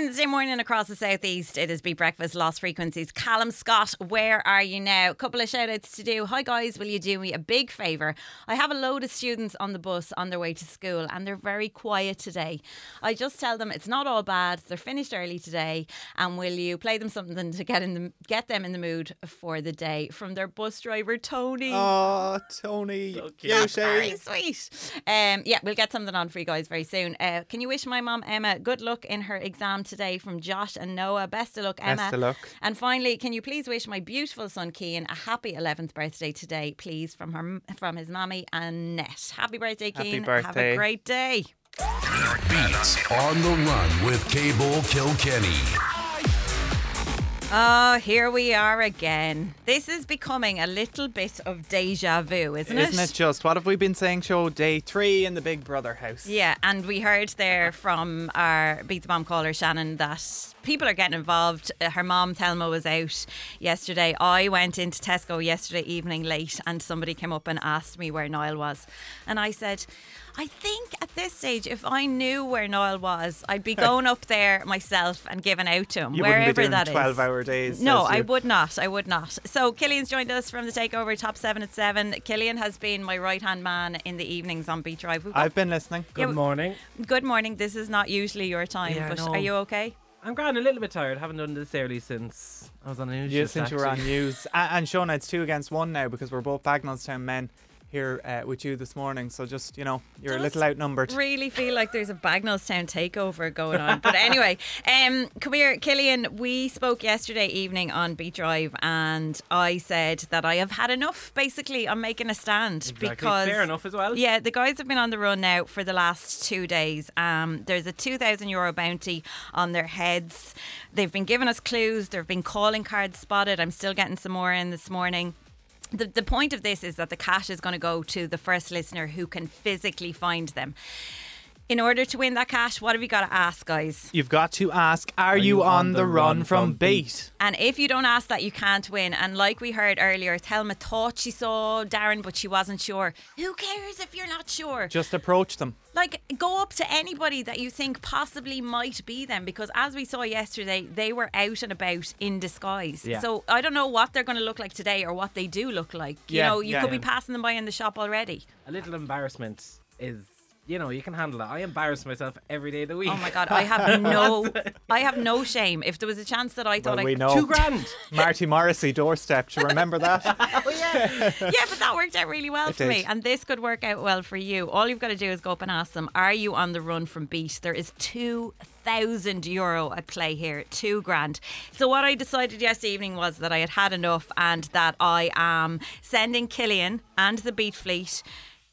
S4: Wednesday morning across the southeast, it is Beat Breakfast Lost Frequencies. Callum Scott, where are you now? A Couple of shout outs to do. Hi guys, will you do me a big favour? I have a load of students on the bus on their way to school and they're very quiet today. I just tell them it's not all bad. They're finished early today, and will you play them something to get in the get them in the mood for the day from their bus driver Tony.
S5: Oh, Tony,
S4: That's
S5: cute, eh?
S4: very sweet. Um, yeah, we'll get something on for you guys very soon. Uh, can you wish my mom Emma good luck in her exam today from Josh and Noah? Best of luck, Emma.
S5: Best of luck.
S4: And finally, can you please wish my beautiful son Kean a happy 11th birthday today, please, from her from his mammy Annette. Happy birthday,
S5: Happy
S4: Kean. Have a great day.
S10: Beats on the run with Cable Kilkenny.
S4: Oh, here we are again. This is becoming a little bit of deja vu, isn't it?
S5: Isn't it just? What have we been saying? Show day three in the Big Brother house.
S4: Yeah, and we heard there from our Beat the Bomb caller, Shannon, that people are getting involved. Uh, Her mom, Thelma, was out yesterday. I went into Tesco yesterday evening late and somebody came up and asked me where Niall was. And I said, I think at this stage, if I knew where Niall was, I'd be going up there myself and giving out to him,
S5: You wouldn't be
S4: wherever
S5: doing
S4: that is.
S5: 12 hour days.
S4: No, I would not. I would not. So Killian's joined us from the takeover top seven at seven. Killian has been my right hand man in the evenings on Beat Drive. Got-
S5: I've been listening.
S4: Yeah,
S13: Good morning.
S4: Good morning. This is not usually your time,
S13: Yeah,
S4: but
S13: no.
S4: are you okay?
S13: I'm grand, a little bit tired. Haven't done this early since I was on the news.
S5: Yeah, since you were on
S13: actually.
S5: news. And Shona, it's two against one now because we're both Bagnallstown men here uh, with you this morning. So just, you know, you're a little outnumbered.
S4: Really feel like there's a Bagnallstown takeover going on. But anyway, um, come here, Killian. We spoke yesterday evening on Beat Drive, and I said that I have had enough. Basically, I'm making a stand
S13: Exactly.
S4: because
S13: Fair enough as well.
S4: Yeah, the guys have been on the run now for the last two days. Um, there's a 2,000 euro bounty on their heads. They've been giving us clues. There have been calling cards spotted. I'm still getting some more in this morning. The, the point of this is that the cash is going to go to the first listener who can physically find them. In order to win that cash, what have you got to ask, guys?
S5: You've got to ask, are, you on the run from beat?
S4: And if you don't ask that, you can't win. And like we heard earlier, Thelma thought she saw Darren, but she wasn't sure. Who cares if you're not sure?
S5: Just approach them.
S4: Like, go up to anybody that you think possibly might be them because, as we saw yesterday, they were out and about in disguise.
S13: Yeah.
S4: So, I don't know what they're going to look like today or what they do look like. You
S13: Yeah,
S4: know, you
S13: yeah,
S4: could be passing them by in the shop already.
S13: A little embarrassment is, you know, you can handle it. I embarrass myself every day of the week.
S4: Oh my God, I have no, I have no shame. If there was a chance that I thought
S5: Well,
S4: I
S5: we know.
S13: Two grand.
S5: Marty Morrissey doorstep. Do you remember that?
S4: Oh yeah, yeah, but that worked out really well
S5: It
S4: for me, and this could work out well for you. All you've got to do is go up and ask them, "Are you on the run from Beat?" There is two thousand euro at play here, two grand. So what I decided yesterday evening was that I had had enough, and that I am sending Killian and the Beat Fleet.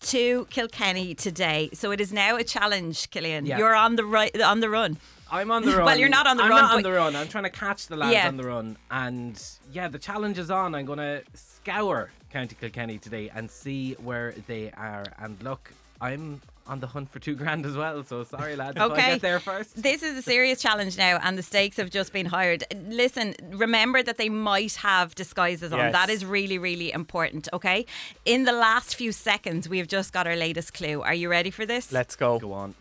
S4: To Kilkenny today, so it is now a challenge, Killian.
S13: Yeah.
S4: You're on the right, on the run.
S13: I'm on the run.
S4: Well, you're not on the run.
S13: I'm not on the run. I'm trying to catch the lads
S4: Yeah.
S13: on the run. And yeah, the challenge is on. I'm going to scour County Kilkenny today and see where they are. And look, I'm on the hunt for two grand as well. So sorry, lads, if I
S4: Okay.
S13: get there first.
S4: This is a serious challenge now, and the stakes have just been hired. Listen, remember that they might have disguises on.
S5: Yes.
S4: That is really, really important, okay? In the last few seconds, we have just got our latest clue. Are you ready for this?
S5: Let's go.
S13: Go on.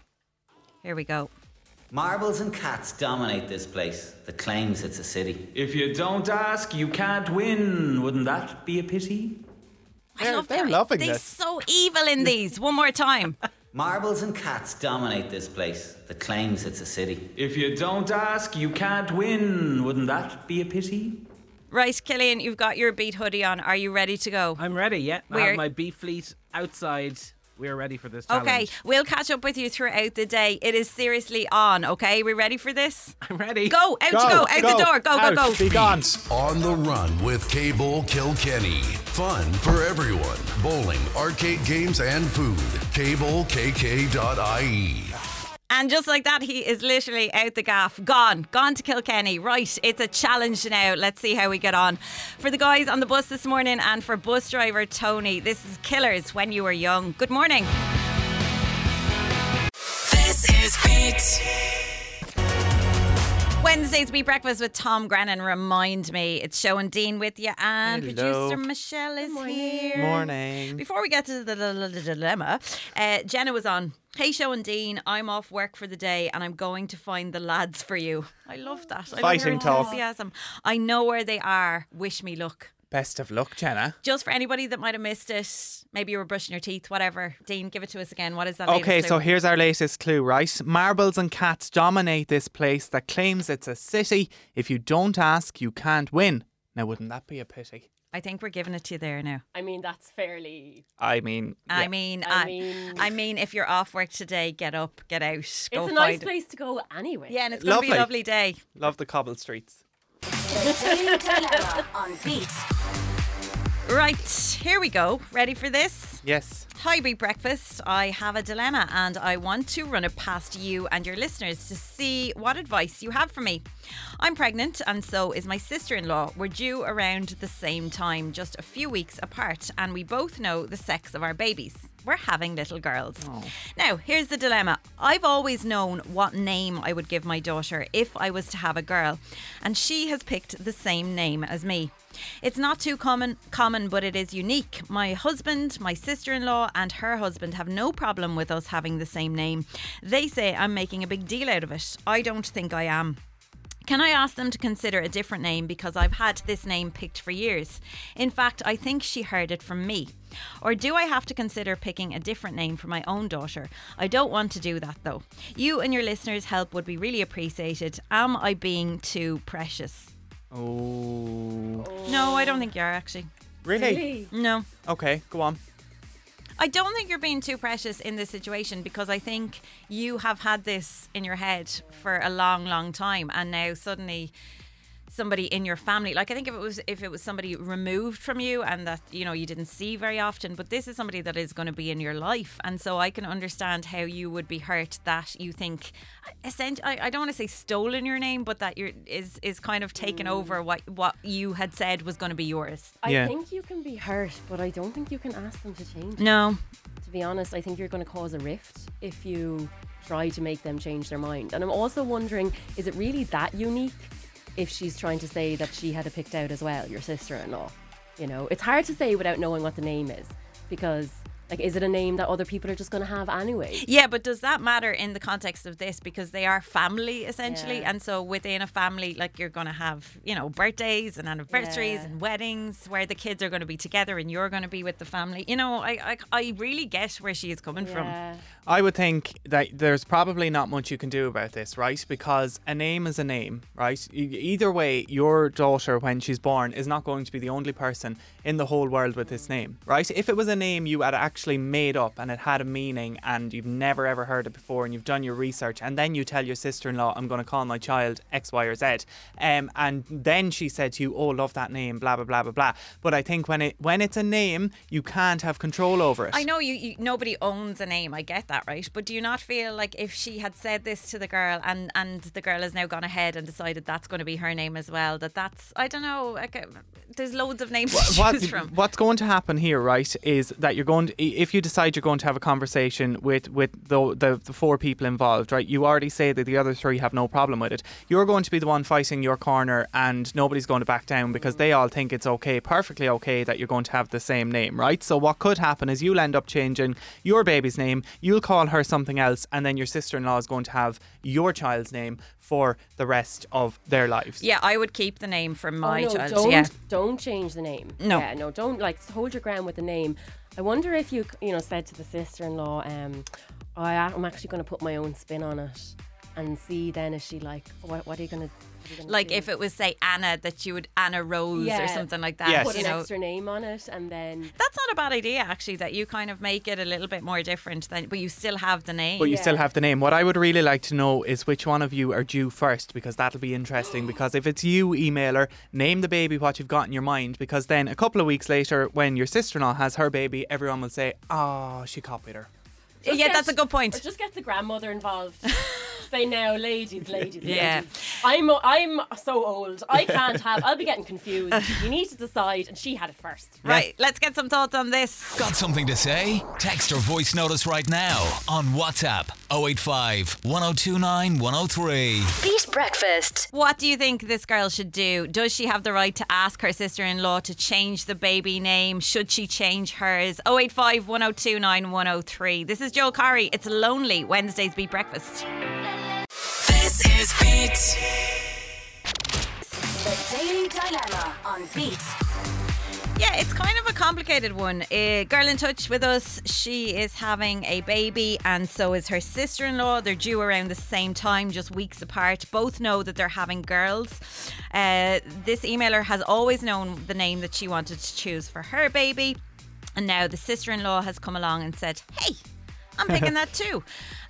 S4: Here we go.
S14: Marbles and cats dominate this place that claims it's a city.
S3: If you don't ask, you can't win. Wouldn't that be a pity?
S4: I
S5: They're,
S4: love
S5: they're
S4: their-
S5: loving
S4: They're
S5: this.
S4: so evil in these. One more time.
S14: Marbles and cats dominate this place that claims it's a city.
S3: If you don't ask, you can't win. Wouldn't that be a pity?
S4: Right, Killian, you've got your beat hoodie on. Are you ready to go?
S13: I'm ready, yeah. I
S4: We're-
S13: have my Beat Fleet outside. We're ready for this challenge.
S4: Okay, we'll catch up with you throughout the day. It is seriously on, okay? We ready for this?
S13: I'm ready.
S4: Go, out you go, out the door. Go, go, go.
S5: Be gone.
S10: On the run with Cable Kilkenny. Fun for everyone. Bowling, arcade games, and food. CableKK.ie.
S4: And just like that, he is literally out the gaff, gone, gone to Kilkenny. Right, it's a challenge now. Let's see how we get on. For the guys on the bus this morning and for bus driver Tony, this is Killers When You Were Young. Good morning.
S15: This is Beat.
S4: Wednesdays, we breakfast with Tom Grennan. Remind me, it's Shona and Dean with you, and
S5: Hello.
S4: producer Michelle is here.
S5: Good morning.
S4: Before we get to the, the, the- the dilemma, uh, Jenna was on. Hey, Shona and Dean, I'm off work for the day and I'm going to find the lads for you. I love that. I love
S5: Fighting
S4: your
S5: talk.
S4: enthusiasm. I know where they are. Wish me luck.
S5: Best of luck, Jenna.
S4: Just for anybody that might have missed it, maybe you were brushing your teeth, whatever. Dean, give it to us again. What is that?
S5: Okay,
S4: latest
S5: so here's our latest clue, right? Marbles and cats dominate this place that claims it's a city. If you don't ask, you can't win. Now, wouldn't that be a pity?
S4: I think we're giving it to you there now.
S7: I mean, that's fairly.
S5: I mean,
S4: I mean,
S7: I
S4: I,
S7: mean-
S4: I mean, if you're off work today, get up, get out, go
S7: it's a
S4: find
S7: nice
S4: it.
S7: place to go anyway.
S4: Yeah, and it's going to be a
S5: Lovely.
S4: lovely day.
S5: love the cobble streets.
S2: On Beat.
S4: Right, here we go. Ready for this?
S5: Yes.
S4: Hi, Big Breakfast. I have a dilemma and I want to run it past you and your listeners to see what advice you have for me. I'm pregnant and so is my sister in law. We're due around the same time, just a few weeks apart, and we both know the sex of our babies. We're having little girls. Oh. Now, here's the dilemma. I've always known what name I would give my daughter if I was to have a girl, and she has picked the same name as me. It's not too common, common, but it is unique. My husband, my sister-in-law, and her husband have no problem with us having the same name. They say I'm making a big deal out of it. I don't think I am. Can I ask them to consider a different name because I've had this name picked for years? In fact, I think she heard it from me. Or do I have to consider picking a different name for my own daughter? I don't want to do that though. You and your listeners' help would be really appreciated. Am I being too precious?
S5: Oh.
S4: No, I don't think you are actually.
S5: Really?
S4: No.
S5: Okay, go on.
S4: I don't think you're being too precious in this situation because I think you have had this in your head for a long, long time, and now suddenly somebody in your family like i think if it was if it was somebody removed from you and that you know you didn't see very often but this is somebody that is going to be in your life and so i can understand how you would be hurt that you think essentially I, I don't want to say stolen your name but that you're is is kind of taken mm. over what what you had said was going to be yours
S7: I
S5: Yeah.
S7: think you can be hurt, but I don't think you can ask them to change.
S4: no
S7: To be honest, I think you're going to cause a rift if you try to make them change their mind. And I'm also wondering, is it really that unique if she's trying to say that she had it picked out as well, your sister-in-law? You know, it's hard to say without knowing what the name is because, like, is it a name that other people are just going to have anyway?
S4: Yeah, but does that matter in the context of this? Because they are family essentially,
S7: Yeah.
S4: and so within a family, like you're going to have, you know, birthdays and anniversaries
S7: Yeah.
S4: and weddings where the kids are going to be together and you're going to be with the family. You know, I I, I really get where she is coming from.
S5: I would think that there's probably not much you can do about this, right? Because a name is a name, right? Either way, your daughter, when she's born, is not going to be the only person in the whole world with this name, right? If it was a name you had actually made up and it had a meaning and you've never ever heard it before and you've done your research and then you tell your sister in law, I'm going to call my child X, Y, or Z, um, and then she said to you, Oh, love that name, blah, blah, blah, blah, blah. But I think when it when it's a name, you can't have control over it.
S4: I know you, you nobody owns a name. I get that, right? But do you not feel like if she had said this to the girl and and the girl has now gone ahead and decided that's going to be her name as well, that that's I don't know. Like, uh, there's loads of names to
S5: what,
S4: choose from.
S5: what's going to happen here, right, is that you're going to, if you decide you're going to have a conversation with with the, the the four people involved, right? You already say that the other three have no problem with it. You're going to be the one fighting your corner, and nobody's going to back down because they all think it's okay, perfectly okay, that you're going to have the same name, right? So what could happen is you'll end up changing your baby's name. You'll call her something else, and then your sister-in-law is going to have your child's name for the rest of their lives.
S4: Yeah, I would keep the name for oh, my
S7: oh, no,
S4: child.
S7: Don't,
S4: yeah.
S7: don't change the name.
S4: No.
S7: Yeah, no, don't like hold your ground with the name. I wonder if you, you know, said to the sister-in-law, um, I, I'm actually going to put my own spin on it, and see then is she like, what, what are you going to?
S4: Like if it was say Anna, that you would Anna Rose or something like that.
S7: Put
S4: you
S7: an
S4: know.
S7: extra name on it, and then
S4: That's not a bad idea, actually. That you kind of make it a little bit more different, than, but you still have the name.
S5: But you still have the name. What I would really like to know is which one of you are due first, because that'll be interesting. Because if it's you, email her, name the baby what you've got in your mind, because then a couple of weeks later, when your sister in law has her baby, everyone will say, oh, she copied her.
S4: yeah,
S7: get-
S4: that's a good point.
S7: Or just get the grandmother involved. Say now, ladies, ladies,
S4: Yeah.
S7: ladies. I'm I'm so old. I can't have. I'll be getting confused. You need to decide, and she had it first.
S4: Right, let's get some thoughts on this.
S1: Got something to say? Text or voice notice right now on WhatsApp 085 1029 103.
S2: Beat Breakfast.
S4: What do you think this girl should do? Does she have the right to ask her sister in law to change the baby name? Should she change hers? 085 1029 103. This is Joel Corry. It's Lonely Wednesday's Beat Breakfast.
S2: This is Beat. The Daily Dilemma on Beat.
S4: Yeah, it's kind of a complicated one. A girl in touch with us, she is having a baby, and so is her sister in law. They're due around the same time, just weeks apart. Both know that they're having girls. Uh, this emailer has always known the name that she wanted to choose for her baby. And now the sister in law has come along and said, Hey, I'm picking that too.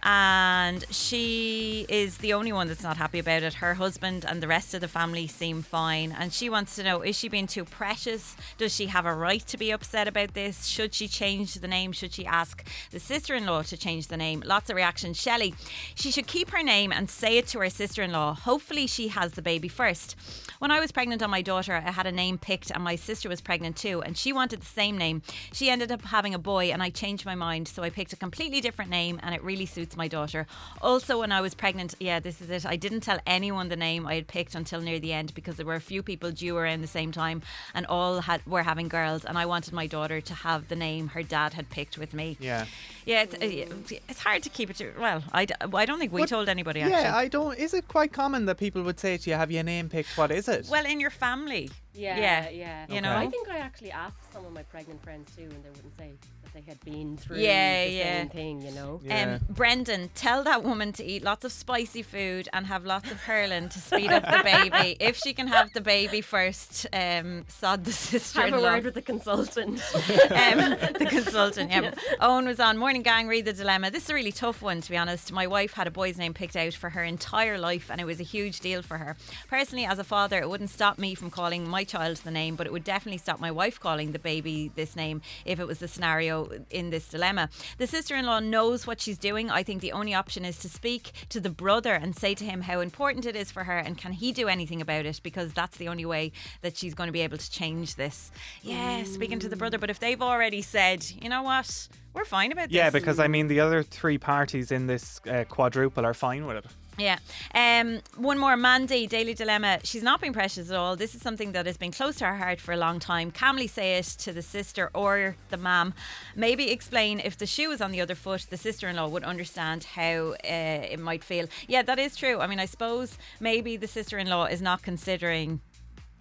S4: And she is the only one that's not happy about it. Her husband and the rest of the family seem fine. And she wants to know is she being too precious? Does she have a right to be upset about this? Should she change the name? Should she ask the sister in law to change the name? Lots of reactions. Shelley, she should keep her name and say it to her sister in law. Hopefully, she has the baby first. When I was pregnant on my daughter, I had a name picked, and my sister was pregnant too, and she wanted the same name. She ended up having a boy, and I changed my mind, so I picked a completely different name, and it really suits my daughter. Also, when I was pregnant, yeah, this is it. I didn't tell anyone the name I had picked until near the end because there were a few people due around the same time, and all had were having girls, and I wanted my daughter to have the name her dad had picked with me.
S5: Yeah.
S4: Yeah, it's, uh, it's hard to keep it. To, well, I don't think we
S5: What-
S4: told anybody. Actually.
S5: Yeah, I don't. Is it quite common that people would say to you, "Have your name picked? What is it?"
S4: Well, in your family.
S7: Yeah,
S4: Yeah,
S7: yeah.
S4: you know?
S7: I think I actually asked some of my pregnant friends too, and they wouldn't say that they had been through
S4: Yeah,
S7: the
S4: yeah.
S7: same thing. You know.
S4: Um, Brendan, tell that woman to eat lots of spicy food and have lots of hurling to speed up the baby. if she can have the baby first, um, sod the sister.
S7: Have a word with the consultant.
S4: um, the consultant. Yeah. Owen was on Morning Gang. Read the dilemma. This is a really tough one, to be honest. My wife had a boy's name picked out for her entire life, and it was a huge deal for her. Personally, as a father, it wouldn't stop me from calling my child the name, but it would definitely stop my wife calling the baby this name if it was the scenario in this dilemma. The sister-in-law knows what she's doing. I think the only option is to speak to the brother and say to him how important it is for her, and can he do anything about it? Because that's the only way that she's going to be able to change this. Yeah, speaking to the brother. But if they've already said, you know what, we're fine about
S5: yeah,
S4: this.
S5: Yeah, because I mean, the other three parties in this uh, quadruple are fine with it.
S4: Yeah. Um, one more Mandy, Daily Dilemma. She's not being precious at all. This is something that has been close to her heart for a long time. Camly say it to the sister or the mam. Maybe explain if the shoe was on the other foot, the sister in law would understand how uh, it might feel. Yeah, that is true. I mean, I suppose maybe the sister in law is not considering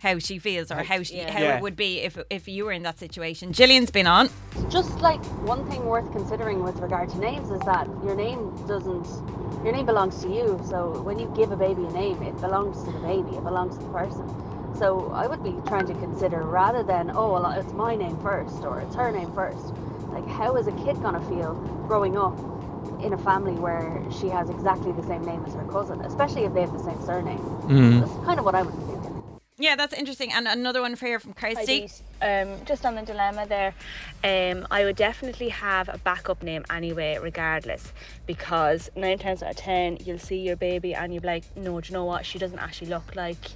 S4: how she feels or how she,
S15: Yeah.
S4: how
S15: Yeah.
S4: it would be if if you were in that situation. Gillian's been on.
S15: Just like one thing worth considering with regard to names is that your name doesn't, your name belongs to you. So when you give a baby a name, it belongs to the baby, it belongs to the person. So I would be trying to consider rather than, oh, well, it's my name first or it's her name first. Like, how is a kid going to feel growing up in a family where she has exactly the same name as her cousin, especially if they have the same surname?
S4: Mm.
S15: That's kind of what I would be thinking.
S4: Yeah, that's interesting. And another one for here from Kirsty.
S16: Beat. Um, just on the dilemma there, um, I would definitely have a backup name anyway, regardless, because nine times out of ten, you'll see your baby and you'll be like, no, do you know what? She doesn't actually look like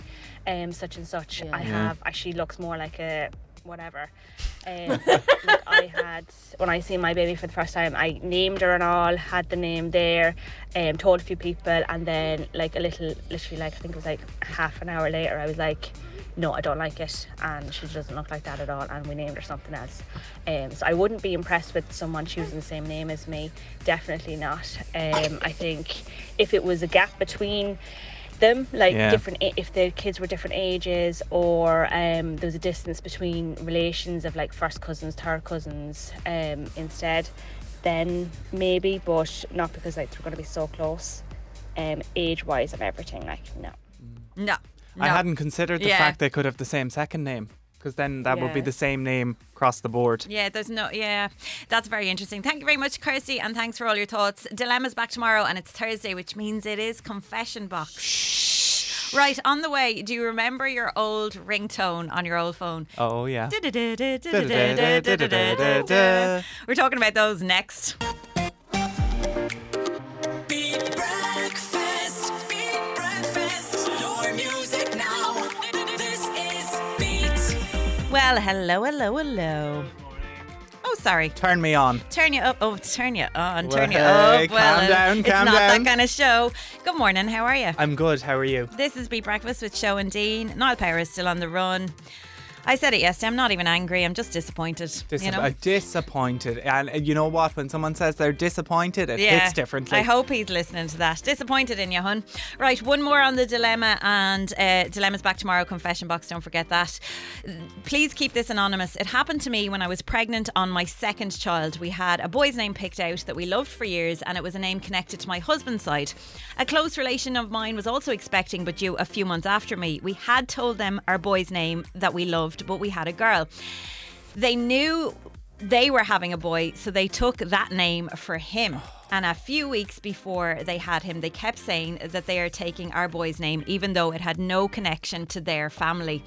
S16: um, such and such. I have, uh, she looks more like a whatever. Um, like I had when I seen my baby for the first time, I named her and all, had the name there, um, told a few people, and then like a little, literally like I think it was like half an hour later, I was like, no, I don't like it, and she doesn't look like that at all, and we named her something else. Um, so I wouldn't be impressed with someone choosing the same name as me, definitely not. Um, I think if it was a gap between them like
S17: Yeah.
S16: different if the kids were different ages or um, there was a distance between relations of like first cousins third cousins um, instead then maybe but not because like they're going to be so close um, age wise and everything like no
S4: No.
S5: I hadn't considered the
S4: Yeah.
S5: fact they could have the same second name, because then that would be the same name across the board.
S4: Yeah, there's no. Yeah, that's very interesting. Thank you very much, Kirsty, and thanks for all your thoughts. Dilemma's back tomorrow, and it's Thursday, which means it is confession box. Right on the way. Do you remember your old ringtone on your old phone?
S5: Oh yeah.
S4: We're talking about those next. Well, hello, hello, hello. Oh, sorry.
S5: Turn me on.
S4: Turn you up. Oh, turn you on. Turn you
S5: Well, hey,
S4: up. Well,
S5: calm down,
S4: it's
S5: calm
S4: not
S5: down.
S4: that kind of show. Good morning. How are you?
S5: I'm good. How are you?
S4: This is Beat Breakfast with Shona and Dean. Niall Power is still on the run. I said it yesterday. I'm not even angry. I'm just disappointed.
S5: Dis-
S4: you know?
S5: uh, disappointed. And uh, you know what? When someone says they're disappointed, it hits differently.
S4: I hope he's listening to that. Disappointed in you, hun. Right, one more on the dilemma, and uh, dilemma's back tomorrow. Confession box, don't forget that. Please keep this anonymous. It happened to me when I was pregnant on my second child. We had a boy's name picked out that we loved for years, and it was a name connected to my husband's side. A close relation of mine was also expecting, but due a few months after me. We had told them our boy's name that we loved, but we had a girl. They knew they were having a boy, so they took that name for him. And a few weeks before they had him, they kept saying that they are taking our boy's name, even though it had no connection to their family.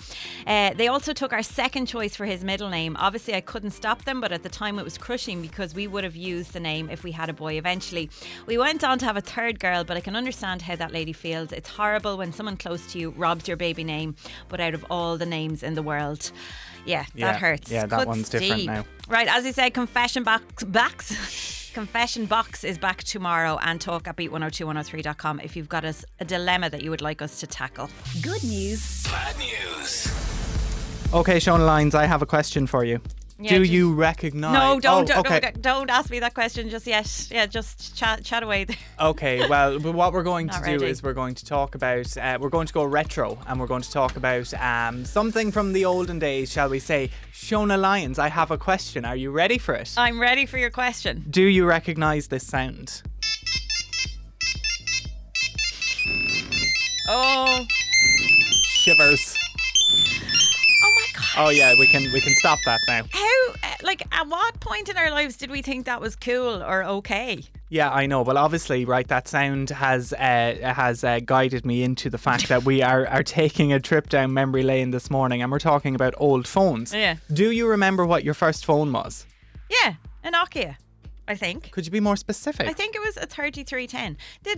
S4: Uh, they also took our second choice for his middle name. Obviously, I couldn't stop them, but at the time it was crushing because we would have used the name if we had a boy eventually. We went on to have a third girl, but I can understand how that lady feels. It's horrible when someone close to you robs your baby name, but out of all the names in the world. Yeah,
S5: Yeah,
S4: that hurts.
S5: yeah, that
S4: Cuts
S5: one's different
S4: deep.
S5: now.
S4: Right, as I said, confession box box. Confession box is back tomorrow and talk at beat102103.com if you've got us a dilemma that you would like us to tackle.
S2: Good news.
S1: Bad news.
S5: Okay, Shona Lyons, I have a question for you.
S4: Yeah,
S5: Do
S4: just-
S5: you recognise?
S4: No, don't,
S5: Oh,
S4: don't,
S5: okay.
S4: don't, don't ask me that question just yet. Yeah, just chat, chat away.
S5: Okay, well, what we're going to do
S4: ready.
S5: is we're going to talk about, uh, we're going to go retro and we're going to talk about um, something from the olden days, shall we say. Shona Lyons, I have a question. Are you ready for it?
S4: I'm ready for your question.
S5: Do you recognise this sound?
S4: Oh,
S5: Shivers.
S4: Oh my god!
S5: Oh yeah, we can we can stop that now.
S4: How, uh, like, at what point in our lives did we think that was cool or okay?
S5: Yeah, I know. Well, obviously, right, that sound has uh, has uh, guided me into the fact that we are, are taking a trip down memory lane this morning, and we're talking about old phones.
S4: Yeah.
S5: Do you remember what your first phone was?
S4: Yeah, a Nokia, I think.
S5: Could you be more specific?
S4: I think it was a 3310.
S5: I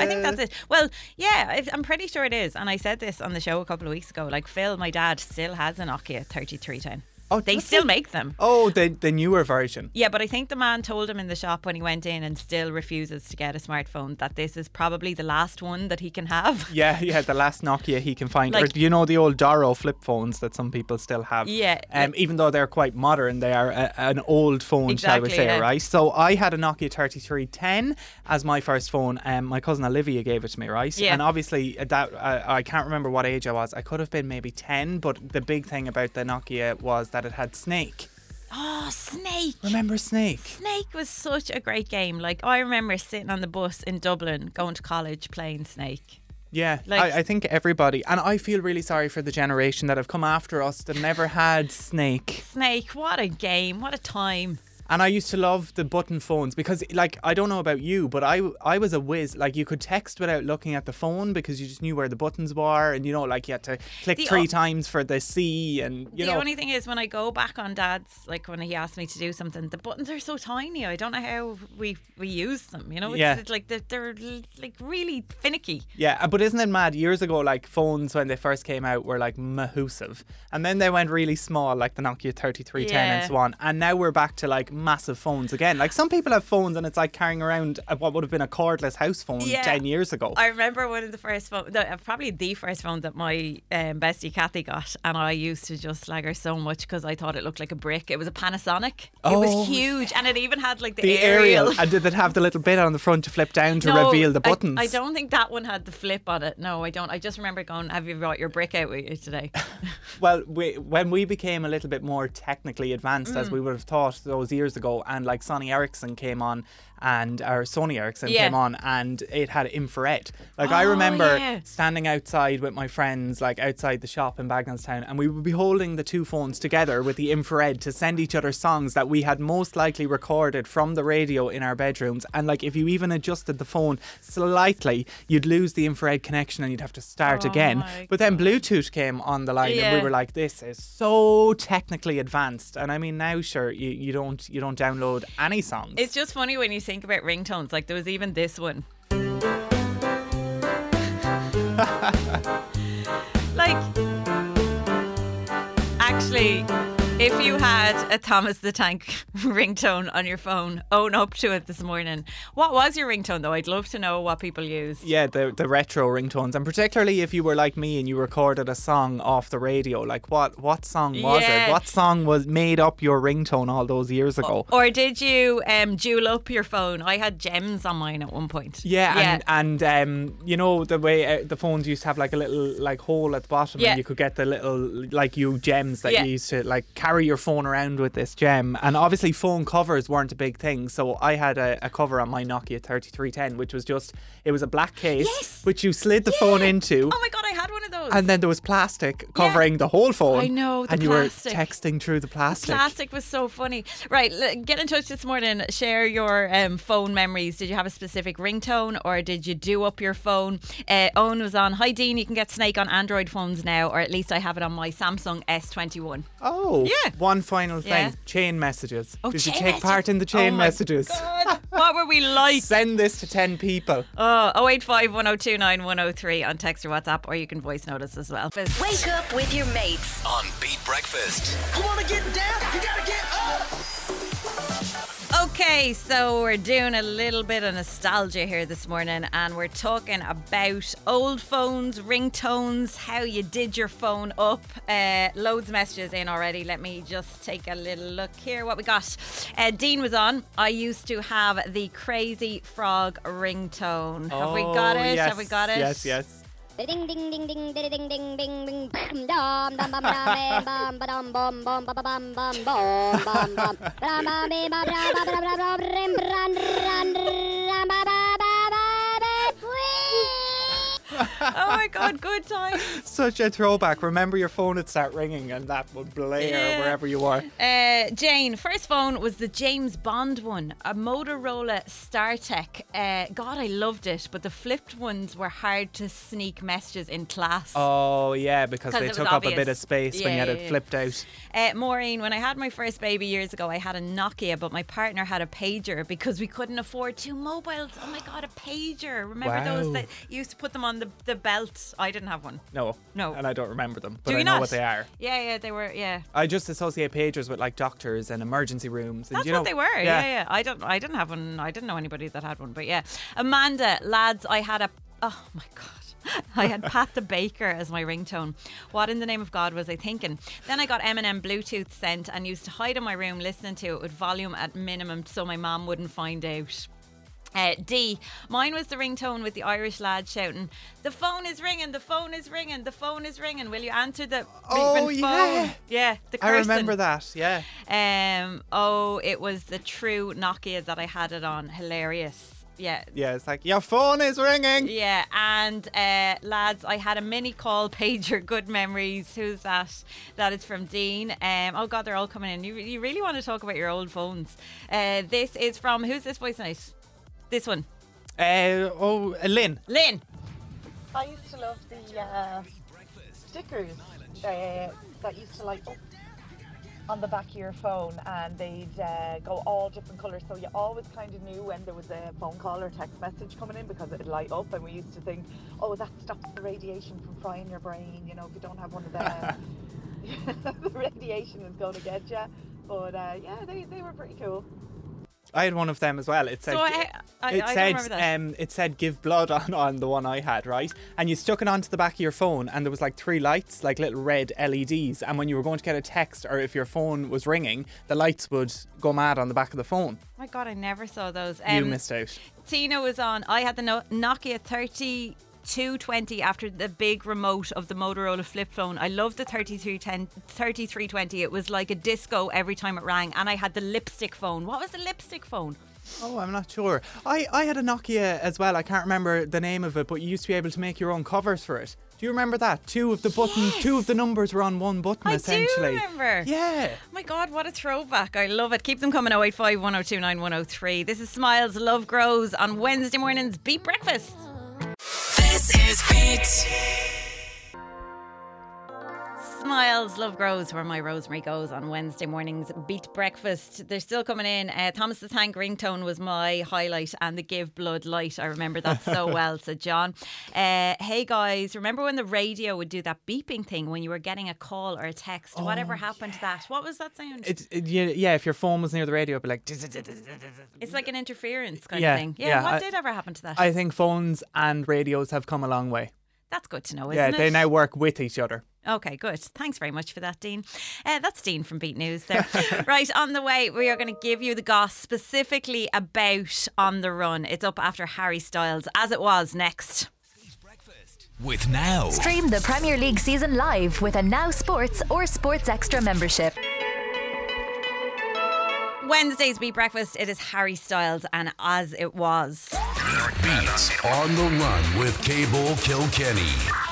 S4: I think that's it. Well, yeah, I'm pretty sure it is. And I said this on the show a couple of weeks ago. Like, Phil, my dad, still has a Nokia 3310.
S5: Oh,
S4: they still
S5: he?
S4: make them.
S5: Oh, the the newer version.
S4: Yeah, but I think the man told him in the shop when he went in and still refuses to get a smartphone that this is probably the last one that he can have.
S5: Yeah, yeah, the last Nokia he can find.
S4: Like-
S5: do you know the old Doro flip phones that some people still have?
S4: Yeah,
S5: Um, even though they're quite modern, they are a, an old phone, shall we
S4: Exactly,
S5: say,
S4: yeah.
S5: right? So I had a Nokia 3310 as my first phone. Um, my cousin Olivia gave it to me, right?
S4: Yeah.
S5: And obviously, uh, that uh, I can't remember what age I was. I could have been maybe 10, but the big thing about the Nokia was that it had Snake.
S4: Oh, Snake.
S5: Remember Snake?
S4: Snake was such a great game. Like, I remember sitting on the bus in Dublin going to college playing Snake.
S5: Yeah,
S4: Like-
S5: I, I think everybody, and I feel really sorry for the generation that have come after us that never had Snake.
S4: Snake, what a game. What a time.
S5: And I used to love the button phones because, like, I don't know about you, but I I was a whiz. Like, you could text without looking at the phone because you just knew where the buttons were, and you know, like you had to click
S4: The
S5: three
S4: o-
S5: times for the C, and you
S4: the
S5: know.
S4: The only thing is when I go back on dad's like when he asked me to do something the buttons are so tiny I don't know how we we use them you know it's,
S5: Yeah.
S4: it's like they're, they're like really finicky
S5: Yeah, uh, but isn't it mad? Years ago, like phones when they first came out were like massive, and then they went really small, like the Nokia 3310 and so on. And now we're back to like massive phones again. Like some people have phones, and it's like carrying around what would have been a cordless house phone
S4: Yeah.
S5: 10 years ago.
S4: I remember one of the first phone, no, uh, probably the first phone that my um, bestie Kathy got, and I used to just slag her so much because I thought it looked like a brick. It was a Panasonic. Oh. It
S5: Oh.
S4: was huge, and it even had like the,
S5: the aerial, and did it have the little bit on the front to flip down to
S4: No,
S5: reveal the buttons?
S4: I, don't think that one had the flip on it. No, I don't. I just remember going, "Have you brought your brick out with you today?"
S5: Well, we, when we became a little bit more technically advanced, as
S4: Mm.
S5: we would have thought those years ago, and like Sony Ericsson came on, and or Sony Ericsson
S4: Yeah.
S5: came on, and it had infrared. Like I
S4: Oh,
S5: remember
S4: yeah.
S5: standing outside with my friends, like outside the shop in Bagnallstown, and we would be holding the two phones together with the infrared to send each other songs that we had most likely recorded from the radio in our bedrooms. And like if you even adjusted the phone slightly, you'd lose the infrared connection and you'd have to start
S4: Oh
S5: again. But then Bluetooth came on the line, and we were like, "This is so technically advanced." And I mean, now sure, you, you don't you don't download any songs.
S4: It's just funny when you think about ringtones. Like there was even this one. like actually if you had a Thomas the Tank ringtone on your phone, own up to it this morning. What was your ringtone though? I'd love to know what people use.
S5: Yeah, the the retro ringtones, and particularly if you were like me and you recorded a song off the radio, like what what song was
S4: Yeah.
S5: it? What song was made up your ringtone all those years ago?
S4: Or did you um, jewel up your phone? I had gems on mine at one point.
S5: Yeah, and and um, you know the way uh, the phones used to have like a little like hole at the bottom,
S4: Yeah.
S5: and you could get the little like you gems that
S4: Yeah.
S5: you used to like carry your phone around with this gem. And obviously, phone covers weren't a big thing, so I had a, a cover on my Nokia 3310, which was just it was a black case which you slid the phone into.
S4: Oh my god, I had one of those.
S5: And then there was plastic covering the whole phone.
S4: I know, the
S5: and you
S4: plastic.
S5: were texting through the plastic.
S4: Plastic was so funny. Right, get in touch this morning. Share your um, phone memories. Did you have a specific ringtone or did you do up your phone? Uh, Owen was on. Hi, Dean. You can get Snake on Android phones now, or at least I have it on my Samsung S21.
S5: Oh,
S4: Yeah.
S5: One final thing:
S4: Yeah.
S5: chain messages.
S4: Oh,
S5: Did you
S4: chain
S5: take part in the chain
S4: Oh my
S5: messages?
S4: what were we like?
S5: Send this to ten people.
S4: Oh, 085 1029 103 on text or WhatsApp, or you can voice notice as well.
S2: Wake up with your mates.
S1: On Beat Breakfast.
S17: You wanna get down? You gotta get up.
S4: Okay, so we're doing a little bit of nostalgia here this morning, and we're talking about old phones, ringtones, how you did your phone up. Uh, loads of messages in already. Let me just take a little look here. What we got? Uh, Dean was on. I used to have the Crazy Frog ringtone. Have we got
S5: Oh,
S4: it? Have we got it?
S5: Yes, yes.
S15: Ding ding ding ding ding ding ding ding ding bam dum dum bum dum bam ba dum bum bum ba ba bum bum bum bum bum bam ba be ba bra ba bra
S4: oh my god, good time.
S5: Such a throwback. Remember, your phone would start ringing, and that would blare
S4: Yeah.
S5: wherever you were.
S4: Uh, Jane, first phone was the James Bond one, a Motorola StarTAC. Uh, God, I loved it, but the flipped ones were hard to sneak messages in class.
S5: Oh yeah, because they took up a bit of space when you had
S4: yeah,
S5: it
S4: yeah.
S5: flipped out.
S4: Uh, Maureen, when I had my first baby years ago, I had a Nokia, but my partner had a pager because we couldn't afford two mobiles. Oh my God, a pager. Remember those that used to put them on the, the belt? I didn't have one.
S5: No,
S4: No.
S5: and I don't remember them, but
S4: Do
S5: I
S4: you
S5: know
S4: not?
S5: what they are.
S4: Yeah, yeah, they were, yeah.
S5: I just associate pagers with like doctors and emergency rooms. And
S4: That's
S5: you know,
S4: what they were. Yeah. yeah, I don't. I didn't have one. I didn't know anybody that had one. But yeah, Amanda, lads, I had a. Oh my god. I had Pat the Baker as my ringtone. What in the name of God was I thinking? Then I got Eminem Bluetooth sent and used to hide in my room listening to it with volume at minimum so my mom wouldn't find out. Uh, D. Mine was the ringtone with the Irish lad shouting, "The phone is ringing! The phone is ringing! The phone is ringing! Will you answer the
S5: Oh, yeah.
S4: phone?" Yeah, the
S5: I remember that. Yeah.
S4: Um. Oh, it was the true Nokia that I had it on. Hilarious. Yeah.
S5: Yeah, it's like your phone is ringing.
S4: Yeah, and uh, lads, I had a Minicall pager. Good memories. Who's that? That is from Dean. Um, oh God, they're all coming in. You, you really want to talk about your old phones? Uh, this is from who's this voice note? This one,
S5: Uh, oh, uh, Lynn.
S4: Lynn.
S18: I used to love the uh, stickers uh, that used to light up on the back of your phone and they'd uh, go all different colours so you always kind of knew when there was a phone call or text message coming in because it'd light up and we used to think oh that stops the radiation from frying your brain you know if you don't have one of them. The radiation is going to get you but uh, yeah they, they were pretty cool
S5: I had one of them as well. It said,
S4: so I, I,
S5: it, said um, it said give blood on, on the one I had, right? And you stuck it onto the back of your phone, and there was like three lights, like little red LEDs. And when you were going to get a text, or if your phone was ringing, the lights would go mad on the back of the phone.
S4: My God, I never saw those. Um, you
S5: missed out.
S4: Tina was on. I had the Nokia 30. 220 after the big remote of the Motorola flip phone. I loved the 3310, 3320. It was like a disco every time it rang. And I had the lipstick phone. What was the lipstick phone?
S5: Oh, I'm not sure. I, I had a Nokia as well. I can't remember the name of it, but you used to be able to make your own covers for it. Do you remember that? Two of the buttons, yes. two of the numbers were on one button
S4: I
S5: essentially.
S4: I do remember.
S5: Yeah.
S4: My God, what a throwback. I love it. Keep them coming 085 1029 This is Smiles Love Grows on Wednesday mornings. Beat breakfast. This is Beat. Smiles, Love Grows, where my Rosemary goes on Wednesday mornings. Beat breakfast. They're still coming in. Uh, Thomas the Tank ringtone was my highlight, and the Give Blood light. I remember that so well, said John. Uh, hey guys, remember when the radio would do that beeping thing when you were getting a call or a text? Whatever happened to that? What was that sound?
S5: It's it, yeah, yeah. If your phone was near the radio, it'd be like.
S4: It's like an interference kind
S5: Yeah,
S4: of thing. Yeah,
S5: yeah,
S4: what
S5: I-
S4: did ever happen to that?
S5: I think phones and radios have come a long way.
S4: That's good to know, isn't it?
S5: yeah, they now work with each other.
S4: Okay, good. Thanks very much for that, Dean. Uh, that's Dean from Beat News there. right, on the way, we are going to give you the goss specifically about On the Run. It's up after Harry Styles, as it was next.
S1: With Now.
S2: Stream the Premier League season live with a Now Sports or Sports Extra membership.
S4: Wednesday's Beat Breakfast, it is Harry Styles, and as it was.
S10: Beats on the run with Cable Kilkenny.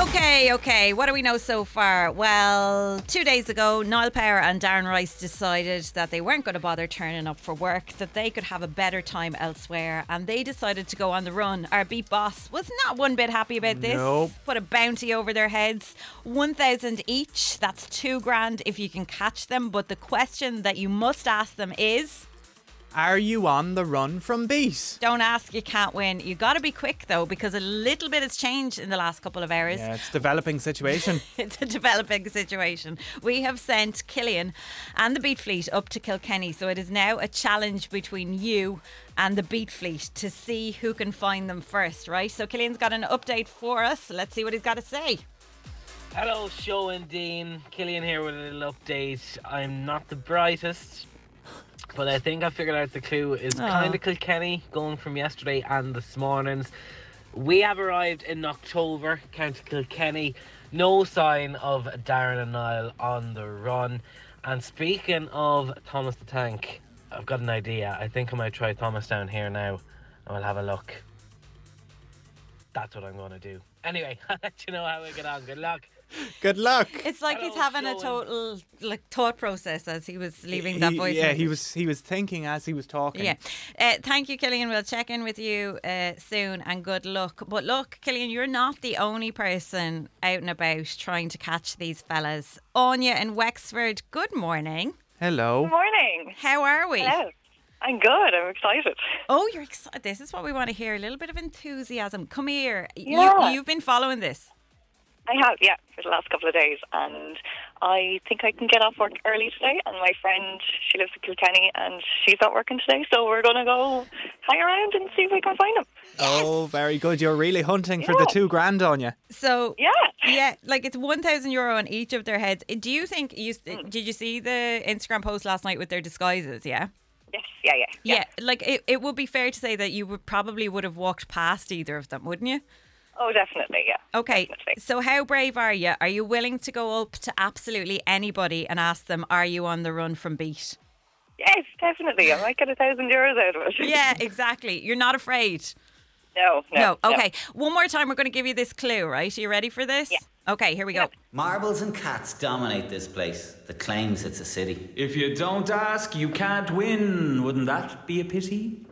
S4: Okay, okay. What do we know so far? Well, two days ago, Niall Power and Darren Rice decided that they weren't going to bother turning up for work, that they could have a better time elsewhere, and they decided to go on the run. Our beat boss was not one bit happy about this.
S5: Nope.
S4: Put a bounty over their heads, one thousand each. That's two grand if you can catch them. But the question that you must ask them is.
S5: Are you on the run from beat?
S4: Don't ask, you can't win. You got to be quick though, because a little bit has changed in the last couple of hours.
S5: Yeah, it's a developing situation.
S4: it's a developing situation. We have sent Killian and the Beat Fleet up to Kilkenny, so it is now a challenge between you and the Beat Fleet to see who can find them first, right? So Killian's got an update for us. Let's see what he's got to say.
S19: Hello, Shona and Dean. Killian here with a little update. I'm not the brightest, but I think I figured out the clue is kind of Kilkenny, going from yesterday and this morning's. We have arrived in October, County Kilkenny. No sign of Darren and Niall on the run. And speaking of Thomas the Tank, I've got an idea. I think I might try Thomastown here now, and we'll have a look. That's what I'm going to do. Anyway, I'll let you know how we get on. Good luck.
S5: Good luck.
S4: It's like he's having a total like thought process as he was leaving that voice.
S5: yeah, he was he was thinking as he was talking.
S4: Yeah. Uh, thank you, Killian. We'll check in with you uh, soon and good luck. But look, Killian, you're not the only person out and about trying to catch these fellas. Anya in Wexford, good morning.
S5: Hello.
S20: Good Morning.
S4: How are we?
S20: Hello. I'm good. I'm excited.
S4: Oh, you're excited. This is what we want to hear a little bit of enthusiasm. Come here.
S20: Yeah.
S4: You, you've been following this.
S20: I have, yeah, for the last couple of days, and I think I can get off work early today. And my friend, she lives in Kilkenny, and she's not working today, so we're gonna go hang around and see if we can find them.
S5: Oh, very good. You're really hunting for the two grand on you.
S4: So
S20: yeah,
S4: yeah, like it's one thousand euro on each of their heads. Do you think you
S20: Mm.
S4: did you see the Instagram post last night with their disguises? Yeah.
S20: Yes. Yeah. Yeah.
S4: Yeah, like it, it would be fair to say that you would probably would have walked past either of them, wouldn't you?
S20: Oh, definitely. Yeah.
S4: Okay, so how brave are you? Are you willing to go up to absolutely anybody and ask them, "Are you on the run from beat?"
S20: Yes, definitely. I might get a thousand euros out of it.
S4: Yeah, exactly. You're not afraid.
S20: No. No. no.
S4: Okay. One more time, we're going to give you this clue. Right? Are you ready for this? Yeah. Okay. Here we go.
S14: Marbles and cats dominate this place that claims it's a city.
S3: If you don't ask, you can't win. Wouldn't that be a pity?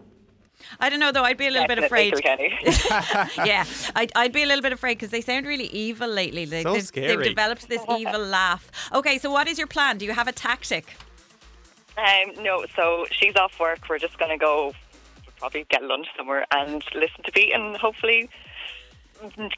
S4: I don't know though. I'd be a little bit afraid. yeah, I'd, I'd be a little bit afraid because they sound really evil lately. They,
S5: So
S4: they've,
S5: scary.
S4: they've developed this evil laugh. Okay, so what is your plan? Do you have a tactic?
S20: Um, no, so she's off work. We're just going to go probably get lunch somewhere and listen to Beat and hopefully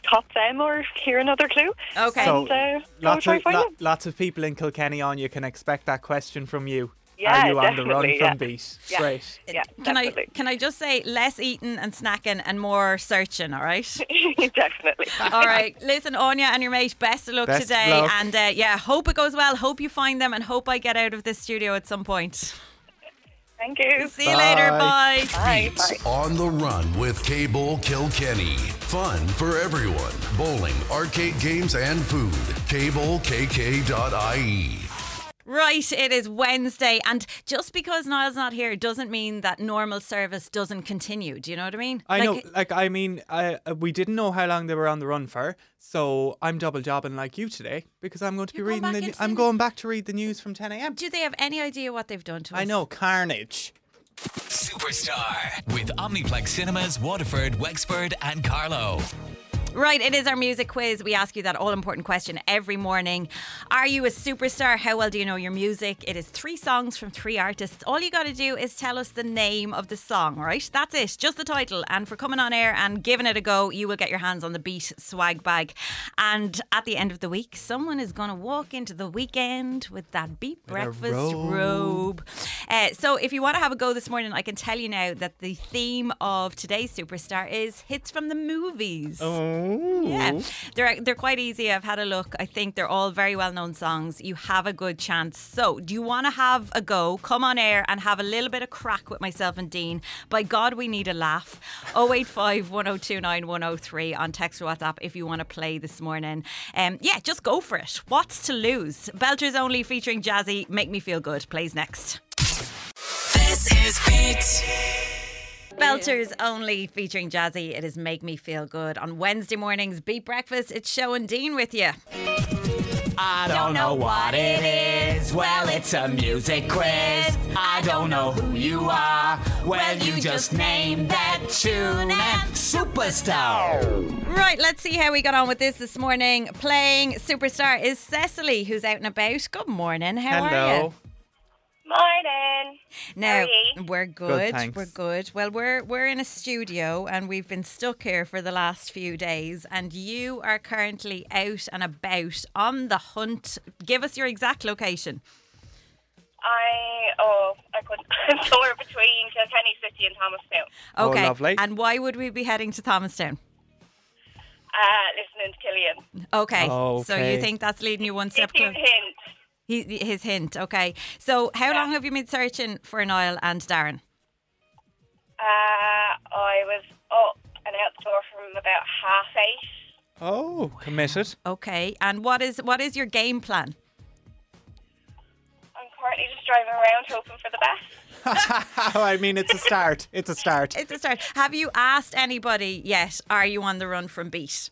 S20: cop them or hear another clue.
S4: Okay.
S5: So
S20: And, uh,
S5: lots of lo- lots of people in Kilkenny on you can expect that question from you.
S20: Yeah,
S5: Are you on the run
S20: definitely,
S5: from
S20: yeah.
S5: beat?
S20: Yeah.
S5: Great.
S20: Yeah,
S4: Can I can I just say less eating and snacking and more searching? All right.
S20: definitely.
S4: All right. Listen, Anya and your mate, best of luck
S5: Best
S4: today,
S5: luck.
S4: and uh, yeah, hope it goes well. Hope you find them, and hope I get out of this studio at some point.
S20: Thank you.
S4: See you later. Bye.
S10: Beats on the run with Cable Kilkenny. Fun for everyone. Bowling, arcade games, and food. CableKK.ie.
S4: Right, it is Wednesday, and just because Niall's not here doesn't mean that normal service doesn't continue. Do you know what I mean?
S5: I
S4: Like,
S5: know, like I mean, I, uh, we didn't know how long they were on the run for, so I'm double jobbing like you today because I'm going to be reading
S4: back
S5: the.
S4: into
S5: I'm
S4: the-
S5: going back to read the news from 10 a.m.
S4: Do they have any idea what they've done to us?
S5: I know carnage.
S1: Superstar with Omniplex Cinemas, Waterford, Wexford, and Carlow.
S4: Right, it is our music quiz. We ask you that all important question every morning. Are you a superstar? How well do you know your music? It is three songs from three artists. All you got to do is tell us the name of the song, right? That's it, just the title. And for coming on air and giving it a go, you will get your hands on the Beat swag bag. And at the end of the week, someone is going to walk into the weekend with that Beat breakfast
S5: robe.
S4: robe. Uh, so if you want to have a go this morning, I can tell you now that the theme of today's superstar is hits from the movies.
S5: Oh.
S4: Yeah, they're they're quite easy. I've had a look. I think they're all very well known songs. You have a good chance. So, do you want to have a go? Come on air and have a little bit of crack with myself and Dean. By God, we need a laugh. 085 1029 103 on text or WhatsApp if you want to play this morning. Um, yeah, just go for it. What's to lose? Belters only featuring Jazzy. Make me feel good. Plays next.
S2: This is Beat.
S4: Belters only featuring Jazzy. It is Make Me Feel Good. On Wednesday mornings, Beat Breakfast, it's Shona and Dean with you.
S2: I don't know what it is. Well, it's a music quiz. I don't know who you are. Well, you just named that tune and superstar.
S4: Right, let's see how we got on with this this morning. Playing Superstar is Cecily, who's out and about. Good morning. How are you?
S5: Hello.
S21: Morning.
S4: Now
S21: How are you?
S4: we're good.
S5: thanks.
S4: we're good. Well, we're we're in a studio and we've been stuck here for the last few days. And you are currently out and about on the hunt. Give us your exact location.
S21: I oh I couldn't. I'm somewhere between Kilkenny City and Thomastown.
S5: Oh,
S4: Okay.
S5: lovely.
S4: And why would we be heading to Thomastown?
S21: Uh, listening to Killian.
S4: Okay.
S5: Oh,
S4: So you think that's leading you one step
S21: Give you
S4: closer?
S21: Hint.
S4: He, his hint. Okay. So how long have you been searching for Niall and Darren?
S21: Uh, I was up and out the door from about half eight.
S5: Oh, committed.
S4: Okay. And what is what is your game plan?
S21: I'm currently just driving around hoping for the best.
S5: I mean, it's a start. It's a start.
S4: It's a start. Have you asked anybody yet? Are you on the run from Beat?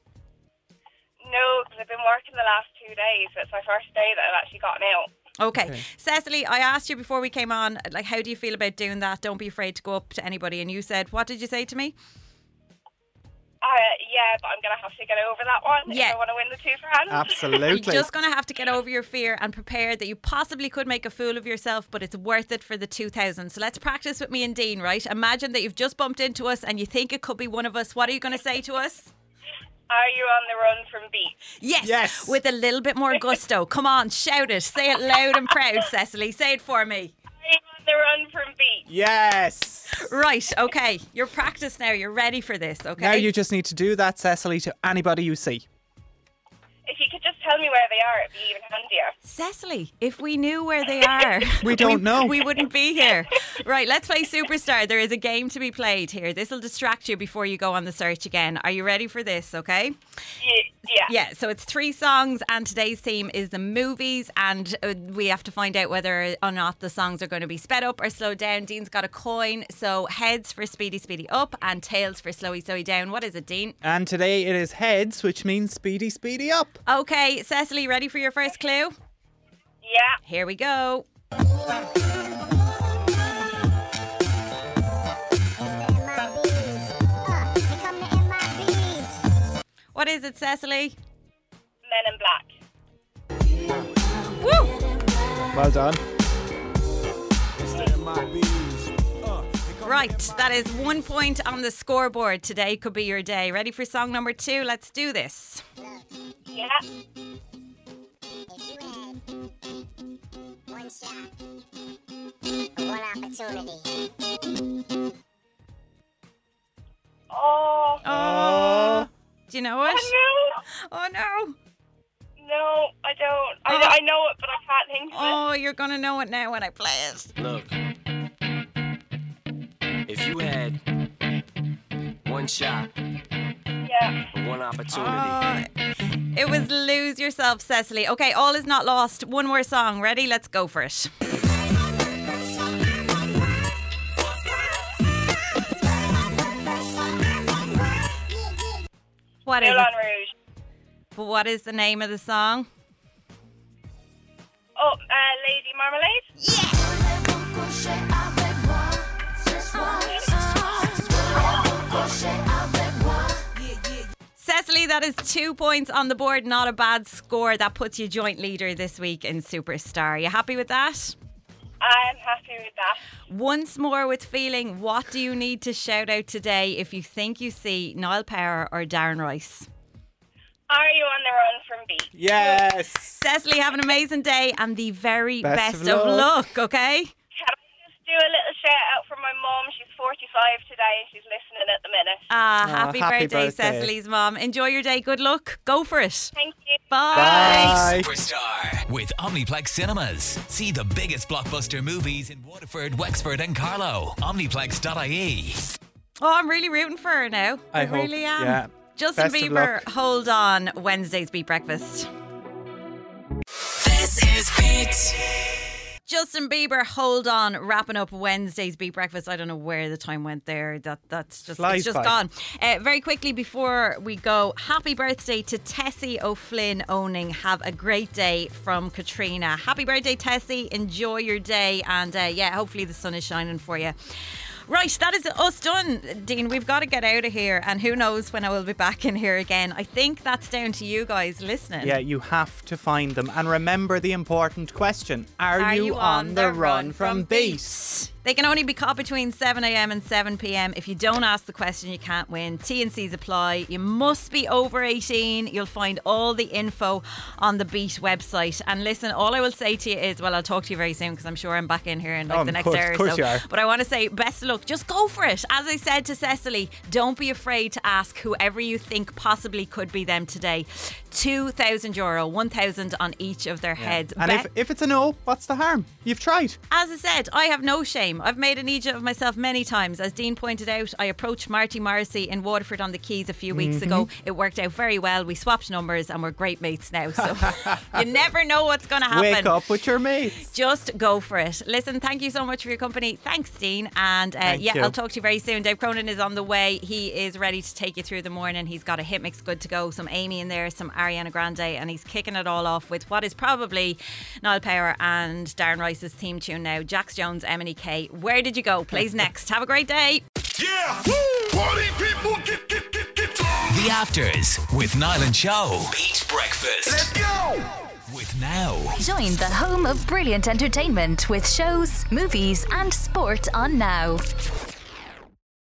S21: No, because I've been working the last two days. It's my first day that I've actually gotten out.
S4: Okay.
S5: Okay.
S4: Cecily, I asked you before we came on, like, how do you feel about doing that? Don't be afraid to go up to anybody. And you said, what did you say to me?
S21: Uh, yeah, but I'm gonna have to get over that one
S4: Yeah.
S21: if I want to win the two grand.
S5: Absolutely.
S4: You're just going to have to get over your fear and prepare that you possibly could make a fool of yourself, but it's worth it for the 2000. So let's practice with me and Dean, right? Imagine that you've just bumped into us and you think it could be one of us. What are you going to say to us?
S21: Are you on the run from beat?
S4: Yes.
S5: Yes.
S4: With a little bit more gusto. Come on, shout it. Say it loud and proud, Cecily. Say it for me.
S21: Are you on the run from beat?
S5: Yes.
S4: Right, okay. You're practiced now. You're ready for this, okay?
S5: Now you just need to do that, Cecily, to anybody you see.
S21: If you could just tell me where they are, it'd be even handier.
S4: Cecily, if we knew where they are,
S5: We don't know.
S4: We wouldn't be here. Right, let's play Superstar. There is a game to be played here. This will distract you before you go on the search again. Are you ready for this? Okay.
S21: Yeah. Yeah.
S4: Yeah, so it's three songs, and today's theme is the movies, and uh, we have to find out whether or not the songs are going to be sped up or slowed down. Dean's got a coin, so heads for speedy, speedy up, and tails for slowy, slowy down. What is it, Dean?
S5: And today it is heads, which means speedy, speedy up.
S4: Okay, Cecily, ready for your first clue?
S21: Yeah.
S4: Here we go. What is it, Cecily?
S21: Men in Black.
S4: Woo!
S5: Well done.
S4: Right, that is one point on the scoreboard. Today could be your day. Ready for song number two? Let's do this.
S21: Yeah.
S22: One shot, one opportunity.
S21: Oh.
S4: Oh, do you know it?
S21: Oh no!
S4: Oh no!
S21: no. No, I don't. I, I know it, but I can't think of
S4: Oh, you're gonna know it now when I play it.
S6: Look, if you had one shot.
S21: Yeah.
S6: one opportunity,
S4: Oh, it was Lose Yourself, Cecily. Okay, all is not lost. One more song. Ready? Let's go for it. What is
S21: Moulin
S4: it?
S21: Rouge.
S4: But what is the name of the song?
S21: Oh, uh, Lady Marmalade.
S4: Cecily, Cecily, that is two points on the board. Not a bad score. That puts you joint leader this week in Superstar. Are you happy with that?
S21: I'm happy with that.
S4: Once more with feeling, what do you need to shout out today if you think you see Niall Power or Darren Rice?
S21: Are you on the run from B?
S5: Yes.
S4: Cecily, have an amazing day and the very
S5: Best
S4: best,
S5: of
S4: of
S5: luck.
S4: luck, okay?
S21: Can I just do a little shout out for my mum? She's 45 today and she's listening at the minute.
S4: Ah,
S5: Oh,
S4: happy,
S5: happy
S4: birthday,
S5: birthday.
S4: Cecily's mom. Enjoy your day. Good luck. Go for it.
S21: Thank you.
S4: Bye.
S1: Superstar with Omniplex Cinemas. See the biggest blockbuster movies in Waterford, Wexford, and Carlow. Omniplex.ie.
S4: Oh, I'm really rooting for her now. I,
S5: I hope,
S4: really am.
S5: yeah.
S4: Justin
S5: Best
S4: Bieber, hold on. Wednesday's Beat Breakfast.
S23: This is Beat.
S4: Justin Bieber, hold on, wrapping up Wednesday's Beat Breakfast. I don't know where the time went there. That that's just
S5: Flies
S4: it's just
S5: by.
S4: gone. Uh, very quickly before we go, happy birthday to Tessie O'Flynn owning. Have a great day from Katrina. Happy birthday, Tessie. Enjoy your day, and uh, yeah, hopefully the sun is shining for you. Right, that is us done, Dean. We've got to get out of here, and who knows when I will be back in here again. I think that's down to you guys listening.
S5: Yeah, you have to find them. And remember the important question Are, you, on, the run, from beat?
S4: They can only be caught between 7am and 7pm. If you don't ask the question, you can't win. T&Cs apply. You must be over 18. You'll find all the info on the Beat website. And listen, all I will say to you is, well, I'll talk to you very soon because I'm sure I'm back in here in like
S5: Oh,
S4: the next
S5: course-
S4: hour
S5: of
S4: or
S5: course
S4: so.
S5: you are.
S4: But I want to say, best of luck. Just go for it. As I said to Cecily, don't be afraid to ask whoever you think possibly could be them today. 2,000 euro, 1,000 on each of their heads.
S5: And
S4: Bet-
S5: if, if it's a no, what's the harm? You've tried.
S4: as I said, I have no shame. I've made an idiot of myself many times. As Dean pointed out, I approached Marty Morrissey in Waterford on the Quays a few weeks
S5: Mhm.
S4: ago. It worked out very well. We swapped numbers and we're great mates now. So you never know what's going to happen.
S5: Wake up with your mates.
S4: Just go for it. Listen, thank you so much for your company. Thanks, Dean. And uh, yeah,
S5: you.
S4: I'll talk to you very soon. Dave Cronin is on the way. He is ready to take you through the morning. He's got a hit mix good to go. Some Amy in there, some Ariana Grande, and he's kicking it all off with what is probably Niall Power and Darren Rice's theme tune now. Jax Jones, Emily K. Where did you go? Plays next. Have a great day.
S10: Yeah! Party people, get, get, get, get
S1: The Afters with Niall and Show. Beat Breakfast.
S10: Let's go!
S1: With Now.
S2: Join the home of brilliant entertainment with shows, movies, and sport on Now.